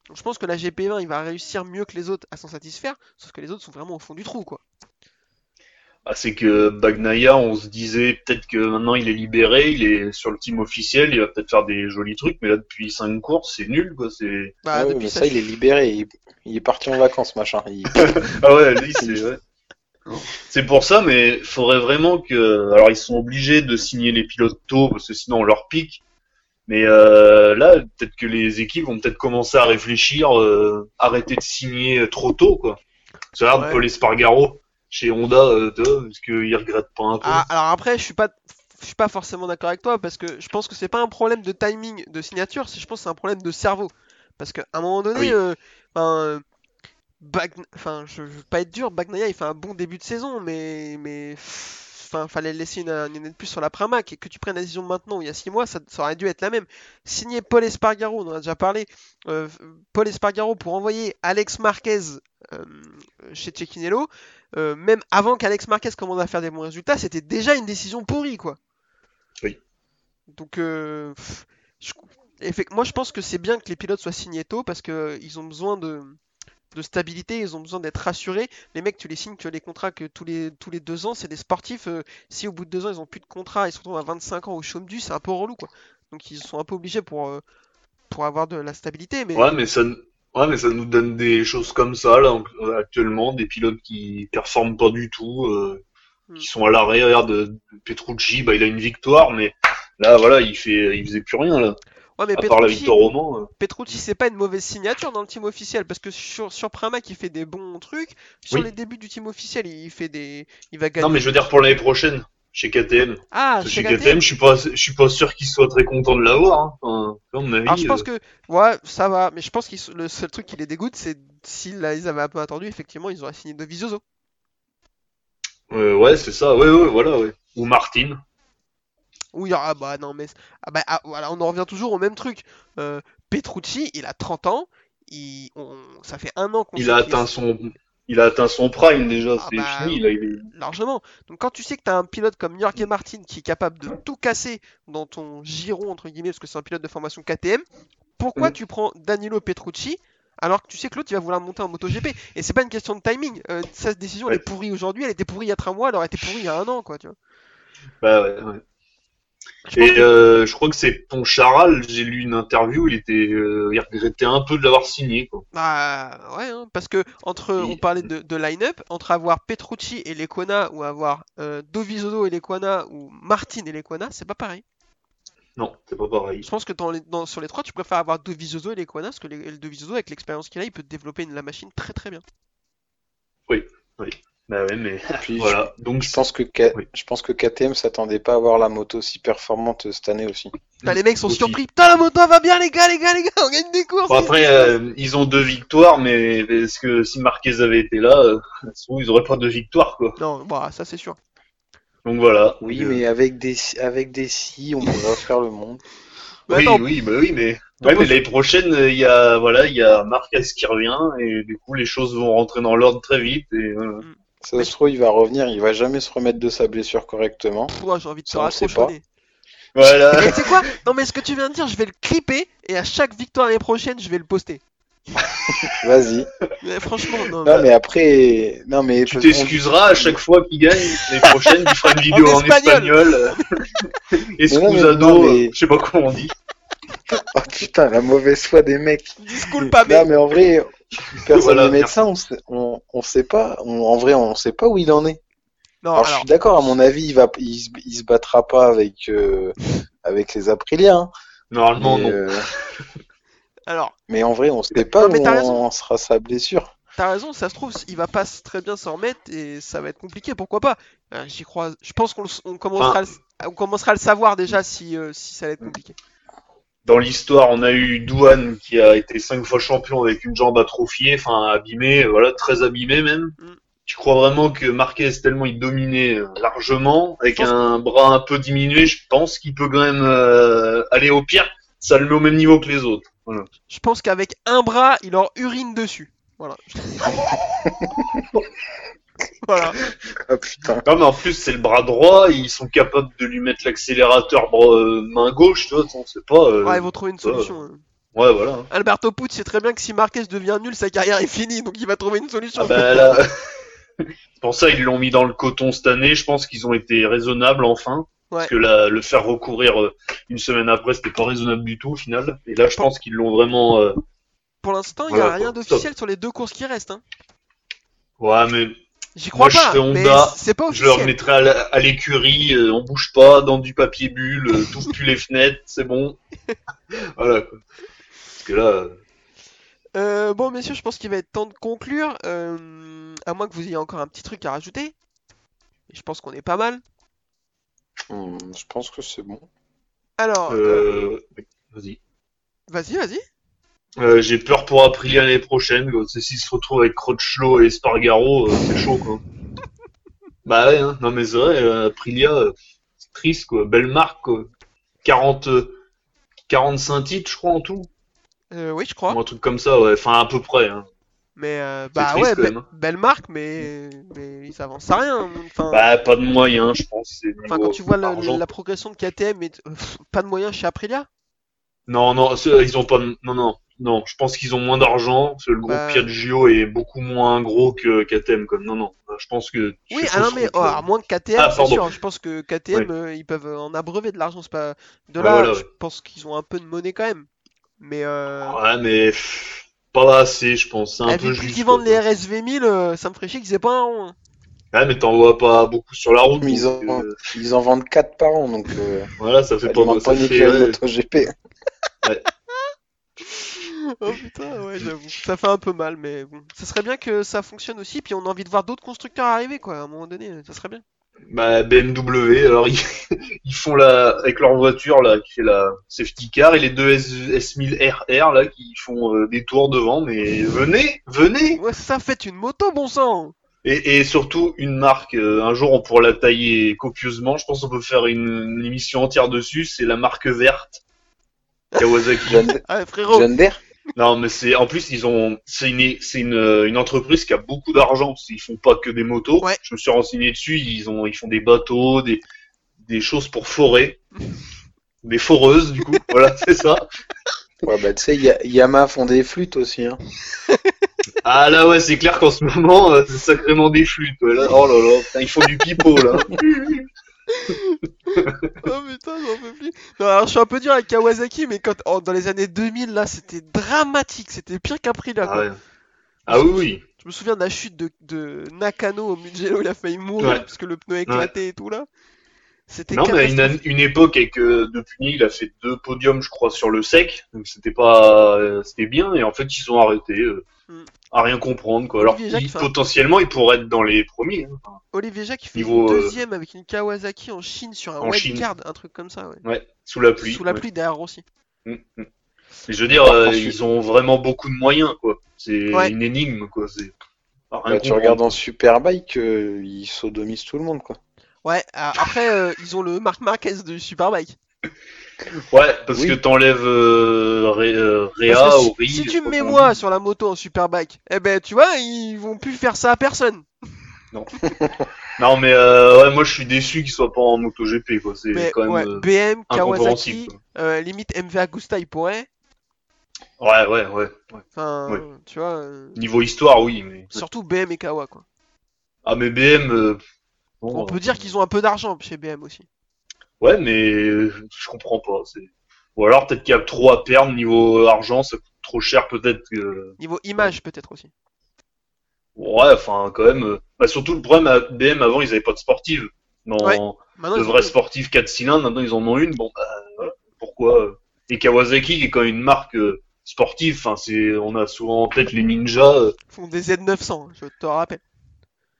Donc je pense que la GP20 il va réussir mieux que les autres à s'en satisfaire, sauf que les autres sont vraiment au fond du trou quoi. Ah, c'est que Bagnaia, on se disait peut-être que maintenant il est libéré, il est sur le team officiel, il va peut-être faire des jolis trucs, mais là depuis cinq courses, c'est nul quoi. C'est Bah, Ah ouais, depuis mais ça, il est libéré. Il, il est parti en vacances, machin. Il- ah ouais, lui c'est ouais. C'est pour ça, mais faudrait vraiment que. Alors ils sont obligés de signer les pilotes tôt parce que sinon on leur pique. Mais euh, là, peut-être que les équipes vont peut-être commencer à réfléchir, euh, arrêter de signer trop tôt quoi. Ça regarde Ouais. Paul Espargaro chez Honda, euh, est-ce qu'il regrette pas un peu Ah, alors après, je suis pas, je suis pas forcément d'accord avec toi parce que je pense que c'est pas un problème de timing de signature, c'est je pense que c'est un problème de cerveau. Parce qu'à un moment donné, Oui. euh, ben, euh, Bagn- enfin, je, je veux pas être dur, Bagnaia il fait un bon début de saison, mais, mais, enfin, fallait laisser une, une année de plus sur la Pramac et que tu prennes la décision maintenant, il y a 6 mois, ça, ça aurait dû être la même. Signer Paul Espargaro, on en a déjà parlé, euh, Paul Espargaro pour envoyer Alex Marquez euh, chez Cecchinello, euh, même avant qu'Alex Marquez commence à faire des bons résultats, c'était déjà une décision pourrie, quoi. Oui. Donc, euh, pff, je- effe- moi je pense que c'est bien que les pilotes soient signés tôt parce que euh, ils ont besoin de, de stabilité, ils ont besoin d'être rassurés. Les mecs, tu les signes, tu as les contrats que tous les, tous les deux ans, c'est des sportifs. euh, si au bout de deux ans ils ont plus de contrat, ils se retrouvent à 25 ans au chaume du, c'est un peu relou, quoi. Donc ils sont un peu obligés pour, euh, pour avoir de la stabilité, mais Ouais, mais ça, ouais, mais ça nous donne des choses comme ça là en- actuellement, des pilotes qui performent pas du tout, euh, Hmm. qui sont à l'arrêt. Regarde, euh, Petrucci, bah il a une victoire, mais là voilà, il fait, il faisait plus rien là. Ouais, mais À part la victoire euh. Petrucci, c'est pas une mauvaise signature dans le team officiel parce que sur, sur Pramac, il fait des bons trucs. Sur Oui. les débuts du team officiel, il fait des. Il va gagner. Non, mais je veux dire pour l'année prochaine, chez KTM. Ah, chez KTM. KTM, je suis pas, je suis pas sûr qu'il soit très content de l'avoir. Hein. Enfin, à mon avis. Alors je pense euh, que. Ouais, ça va. Mais je pense que le seul truc qui les dégoûte, c'est s'ils ils avaient un peu attendu, effectivement, ils auraient signé de Vizoso. euh, ouais, c'est ça. Ouais, ouais, voilà, ouais. Ou Martin. Oui, ah bah non, mais. Ah bah ah, voilà, on en revient toujours au même truc. Euh, Petrucci, il a 30 ans. Il, on- ça fait un an qu'on Il a atteint son, il a atteint son prime déjà. Ah c'est bah, fini. Là, il est... largement. Donc quand tu sais que tu as un pilote comme Jorge Martin qui est capable de tout casser dans ton giron, entre guillemets, parce que c'est un pilote de formation KTM, pourquoi Mhm. tu prends Danilo Petrucci alors que tu sais que l'autre il va vouloir monter en MotoGP? Et c'est pas une question de timing. Euh, cette décision elle est pourrie aujourd'hui, elle était pourrie il y a 3 mois, elle aurait été pourrie il y a un an, quoi, tu vois. Bah ouais, ouais. Et euh, je crois que c'est Poncharal, j'ai lu une interview, il était, euh, il regrettait un peu de l'avoir signé, quoi. Bah ouais, hein, parce que entre, on parlait de, de line-up, entre avoir Petrucci et Lequana ou avoir euh, et Lequana ou Martin et Lequana, c'est pas pareil. Non, c'est pas pareil. Je pense que dans les, dans- sur les trois, tu préfères avoir Dovizioso et Lequana, parce que les, le Dovizioso, avec l'expérience qu'il a, il peut développer une- la machine très très bien. Bah ouais, mais Puis, voilà. Donc Je pense que K- Oui. je pense que KTM s'attendait pas à avoir la moto si performante cette année aussi. Putain, les mecs sont Aussi. surpris. Putain, la moto elle va bien, les gars, les gars, les gars, on gagne des courses. Bon, après, euh, ils ont deux victoires, mais est-ce que si Marquez avait été là, euh, ils auraient pas deux victoires, quoi. Non, bah, ça c'est sûr. Donc voilà. Oui, euh, mais avec des avec des si, on pourrait faire le monde. Mais oui, oui, bah oui, mais ouais, mais l'année prochaine, euh, il y a voilà, il y a Marquez qui revient et du coup, les choses vont rentrer dans l'ordre très vite. Et voilà. Ça se trouve, il va revenir, il va jamais se remettre de sa blessure correctement. Pff, ouais, j'ai envie de te raccrocher. Voilà. Mais tu sais quoi? Non, mais ce que tu viens de dire, je vais le clipper et à chaque victoire l'année prochaine, je vais le poster. Vas-y. Mais franchement, non. Non, mais après, non, mais Tu t'excuseras à chaque fois qu'il gagne. L'année prochaine, tu feras une vidéo En en espagnol. espagnol. Excusado, mais- je sais pas comment on dit. Oh putain, la mauvaise foi des mecs. Disculpa, Non, mais en vrai, personne Voilà, n'est médecin, on sait, on, on sait pas. on- en vrai, on sait pas où il en est. Non, Alors, je suis d'accord, à mon avis, il va, il, se- il se battra pas avec, euh, avec les Aprilia. hein. Normalement, mais, non. euh, alors, mais en vrai, on sait pas Non, mais où raison. sera sa blessure. t'as raison, ça se trouve, il va pas très bien s'en remettre et ça va être compliqué, pourquoi pas Euh, J'y crois, je pense qu'on on commencera, à le- on commencera à le savoir déjà si, euh, si ça va être compliqué. Dans l'histoire, on a eu Douane qui a été cinq fois champion avec une jambe atrophiée, enfin abîmée, voilà, très abîmée même. Mm. Tu crois vraiment que Marquez, tellement il dominait euh, largement, avec un bras un peu diminué, je pense qu'il peut quand même euh, aller au pire. Ça le met au même niveau que les autres. Voilà. Je pense qu'avec un bras, il en urine dessus. Voilà. voilà. Ah putain. Non, mais en plus, c'est le bras droit, ils sont capables de lui mettre l'accélérateur euh, main gauche, tu vois, on sait pas. euh, Ouais, ils vont trouver une solution. hein. ouais, voilà. Alberto Pucci sait très bien que si Marquez devient nul, sa carrière est finie, donc il va trouver une solution. Ah bah là... c'est pour ça ils l'ont mis dans le coton cette année. Je pense qu'ils ont été raisonnables enfin. Parce que la- le faire recourir euh, une semaine après, c'était pas raisonnable du tout au final. Et là, je pense qu'ils l'ont vraiment. euh, Pour l'instant, il n'y a rien d'officiel sur les deux courses qui restent. Hein. Ouais, mais J'y crois Moi, je pas, serais mais Honda, c'est pas je leur officiel. mettrais à la- à l'écurie, euh, on bouge pas, dans du papier bulle, euh, t'ouvres plus les fenêtres, c'est bon. voilà quoi. Parce que là, euh, Euh, bon, messieurs, je pense qu'il va être temps de conclure. euh, à moins que vous ayez encore un petit truc à rajouter. Je pense qu'on est pas mal. Hmm, je pense que c'est bon. Alors, euh, euh, oui, vas-y. vas-y, vas-y. Euh, j'ai peur pour Aprilia l'année prochaine. quoi. C'est s'ils se retrouvent avec Crutchlow et Spargaro, euh, c'est chaud quoi. bah ouais, hein. non mais c'est vrai, euh, Aprilia, euh, c'est triste quoi. Belle marque quoi. 40, euh, 45 titres je crois en tout. Euh, oui, je crois. Ou un truc comme ça, ouais. Enfin à peu près. Hein. Mais euh, bah triste, ouais, quand be- même, hein. belle marque, mais mais ils avancent à rien. Enfin, Bah pas de moyens, je pense. enfin, quand tu vois argent. la progression de KTM, et euh, pas de moyens chez Aprilia? Non, non, ils ont pas de... Non, non, non, je pense qu'ils ont moins d'argent, parce que le groupe Bah. Piaggio est beaucoup moins gros que KTM, comme non, non, je pense que... Oui, ah non mais route, oh, à moins que KTM, Ah, c'est sûr. Je pense que KTM, euh, ils peuvent en abreuver de l'argent. C'est pas de Ouais, là. voilà, je ouais. pense qu'ils ont un peu de monnaie quand même. Mais euh... Ouais, mais pff, pas assez, je pense, c'est un eh, peu vu juste. qu'ils vendent les RSV 1000, euh, ça me ferait chier qu'ils aient pas un rond. Ouais, mais t'en vois pas beaucoup sur la route, Mais ils, donc, en, euh, ils en vendent 4 par an, donc euh, voilà, ça fait ça pas... Ça pas une fait, écurie ouais, MotoGP. Oh putain, ouais, j'avoue. Ça fait un peu mal, mais bon. Ça serait bien que ça fonctionne aussi, puis on a envie de voir d'autres constructeurs arriver, quoi. À un moment donné, ça serait bien. Bah, BMW, alors ils, ils font la... Avec leur voiture, là, qui fait la safety car, et les deux S... S1000RR, là, qui font euh, des tours devant, mais venez, venez Ouais, ça fait une moto, bon sang Et, et surtout une marque, euh, un jour on pourra la tailler copieusement, je pense qu'on peut faire une, une émission entière dessus, c'est la marque verte. Kawasaki. John, Ah, frérot John Deere non mais c'est en plus ils ont c'est une c'est une, une entreprise qui a beaucoup d'argent parce qu'ils font pas que des motos. Ouais. Je me suis renseigné dessus, ils ont ils font des bateaux, des des choses pour forer. Des foreuses du coup, voilà, c'est ça. Ouais, bah tu sais, Ya- Yamaha font des flûtes aussi. Hein. Ah là ouais, c'est clair qu'en ce moment euh, c'est sacrément des flûtes. ouais, là. Oh là là, putain, ils font du pipeau là. Oh putain, j'en peux plus Non, alors je suis un peu dur avec Kawasaki, mais quand, oh, dans les années 2000, là, c'était dramatique, c'était pire qu'Aprilia, Ah, quoi. ouais. ah oui oui. Je me souviens de la chute de, de Nakano au Mugello, il a failli mourir Ouais. parce que le pneu a éclaté et tout, là. C'était Non, mais une, une époque avec euh, De Pugny, il a fait deux podiums, je crois, sur le sec, donc c'était pas, euh, c'était bien, et en fait ils ont arrêté euh, Mm. à rien comprendre quoi. Alors Jacques il- potentiellement ils pourraient être dans les premiers. hein. Olivier Jacques, il fait Niveau, euh, deuxième avec une Kawasaki en Chine sur un en Chine. wildcard, un truc comme ça, ouais. Ouais, sous la pluie. Sous la ouais. pluie derrière Rossi. Mm, mm. Et je veux dire, euh, ils ont vraiment beaucoup de moyens quoi. C'est Ouais. une énigme quoi. C'est Bah, tu regardes en Superbike, euh, ils sodomisent tout le monde, quoi. Ouais, euh, après, euh, ils ont le Marc Marquez du Superbike. Ouais, parce Oui. que t'enlèves euh, Ré- euh, Réa si, ou Ri, si tu me mets moi dit. sur la moto en Superbike, eh ben, tu vois, ils vont plus faire ça à personne. Non mais euh, ouais, moi je suis déçu qu'ils soient pas en MotoGP quoi. C'est Mais quand même ouais, euh, BM, Kawasaki, euh, limite MV Agusta, il pourrait. Ouais, ouais, ouais. ouais. Enfin, Ouais. tu vois, euh, Niveau histoire, oui, mais. surtout BM et Kawa, quoi. Ah, mais BM. Bon, On peut dire qu'ils ont un peu d'argent chez BM aussi. Ouais, mais je comprends pas. C'est. Ou alors peut-être qu'il y a trop à perdre niveau argent, ça coûte trop cher peut-être que... Niveau image, peut-être aussi. Ouais, enfin quand même... euh, Bah, surtout le problème à BM avant, ils avaient pas de sportive. Non, Ouais. De ont vrais sportifs 4 cylindres, maintenant ils en ont une, bon bah voilà. pourquoi euh. Et Kawasaki qui est quand même une marque euh, sportive, enfin c'est on a souvent en tête les ninjas, Ils font des Z900, je te rappelle.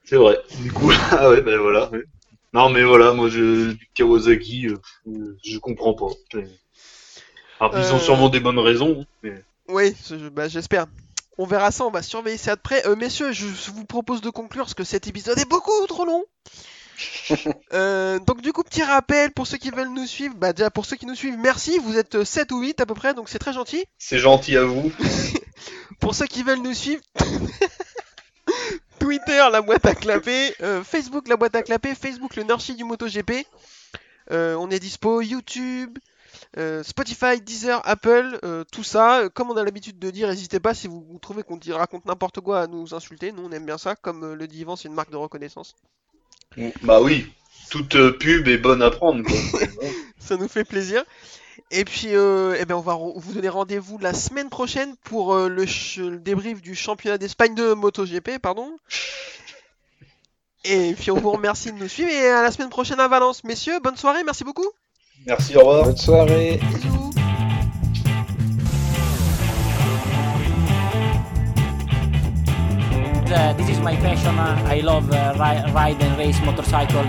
C'est vrai. Du coup, ah ouais ben voilà. ouais. Non mais voilà, moi je du Kawasaki, euh, euh, je comprends pas. Mais- Alors ils Euh. ont sûrement des bonnes raisons, hein, mais Oui, bah, j'espère. On verra ça, on va surveiller ça de près. Euh, messieurs, je vous propose de conclure parce que cet épisode est beaucoup trop long. Euh, donc du coup, petit rappel pour ceux qui veulent nous suivre. Bah déjà pour ceux qui nous suivent, merci. Vous êtes 7 ou 8 à peu près, donc c'est très gentil. c'est gentil à vous. Pour ceux qui veulent nous suivre, Twitter, la boîte à clapper, euh, Facebook, la boîte à clapper, Facebook, le Nurchi du MotoGP. Euh, on est dispo, YouTube, euh, Spotify, Deezer, Apple, tout ça. Comme on a l'habitude de dire, n'hésitez pas si vous, vous trouvez qu'on dit- raconte n'importe quoi à nous insulter. Nous, on aime bien ça. Comme le dit Yvan, c'est une marque de reconnaissance. Bah oui, toute pub est bonne à prendre quoi. Ça nous fait plaisir. Et puis, euh, eh ben, on va vous donner rendez-vous la semaine prochaine pour euh, le, débrief du championnat d'Espagne de MotoGP, pardon. Et puis, on vous remercie de nous suivre et à la semaine prochaine à Valence. Messieurs, bonne soirée, merci beaucoup. Merci, au revoir. Bonne soirée. Bisous. Uh, this is my passion. Uh, I love uh, ri- ride and race motorcycle.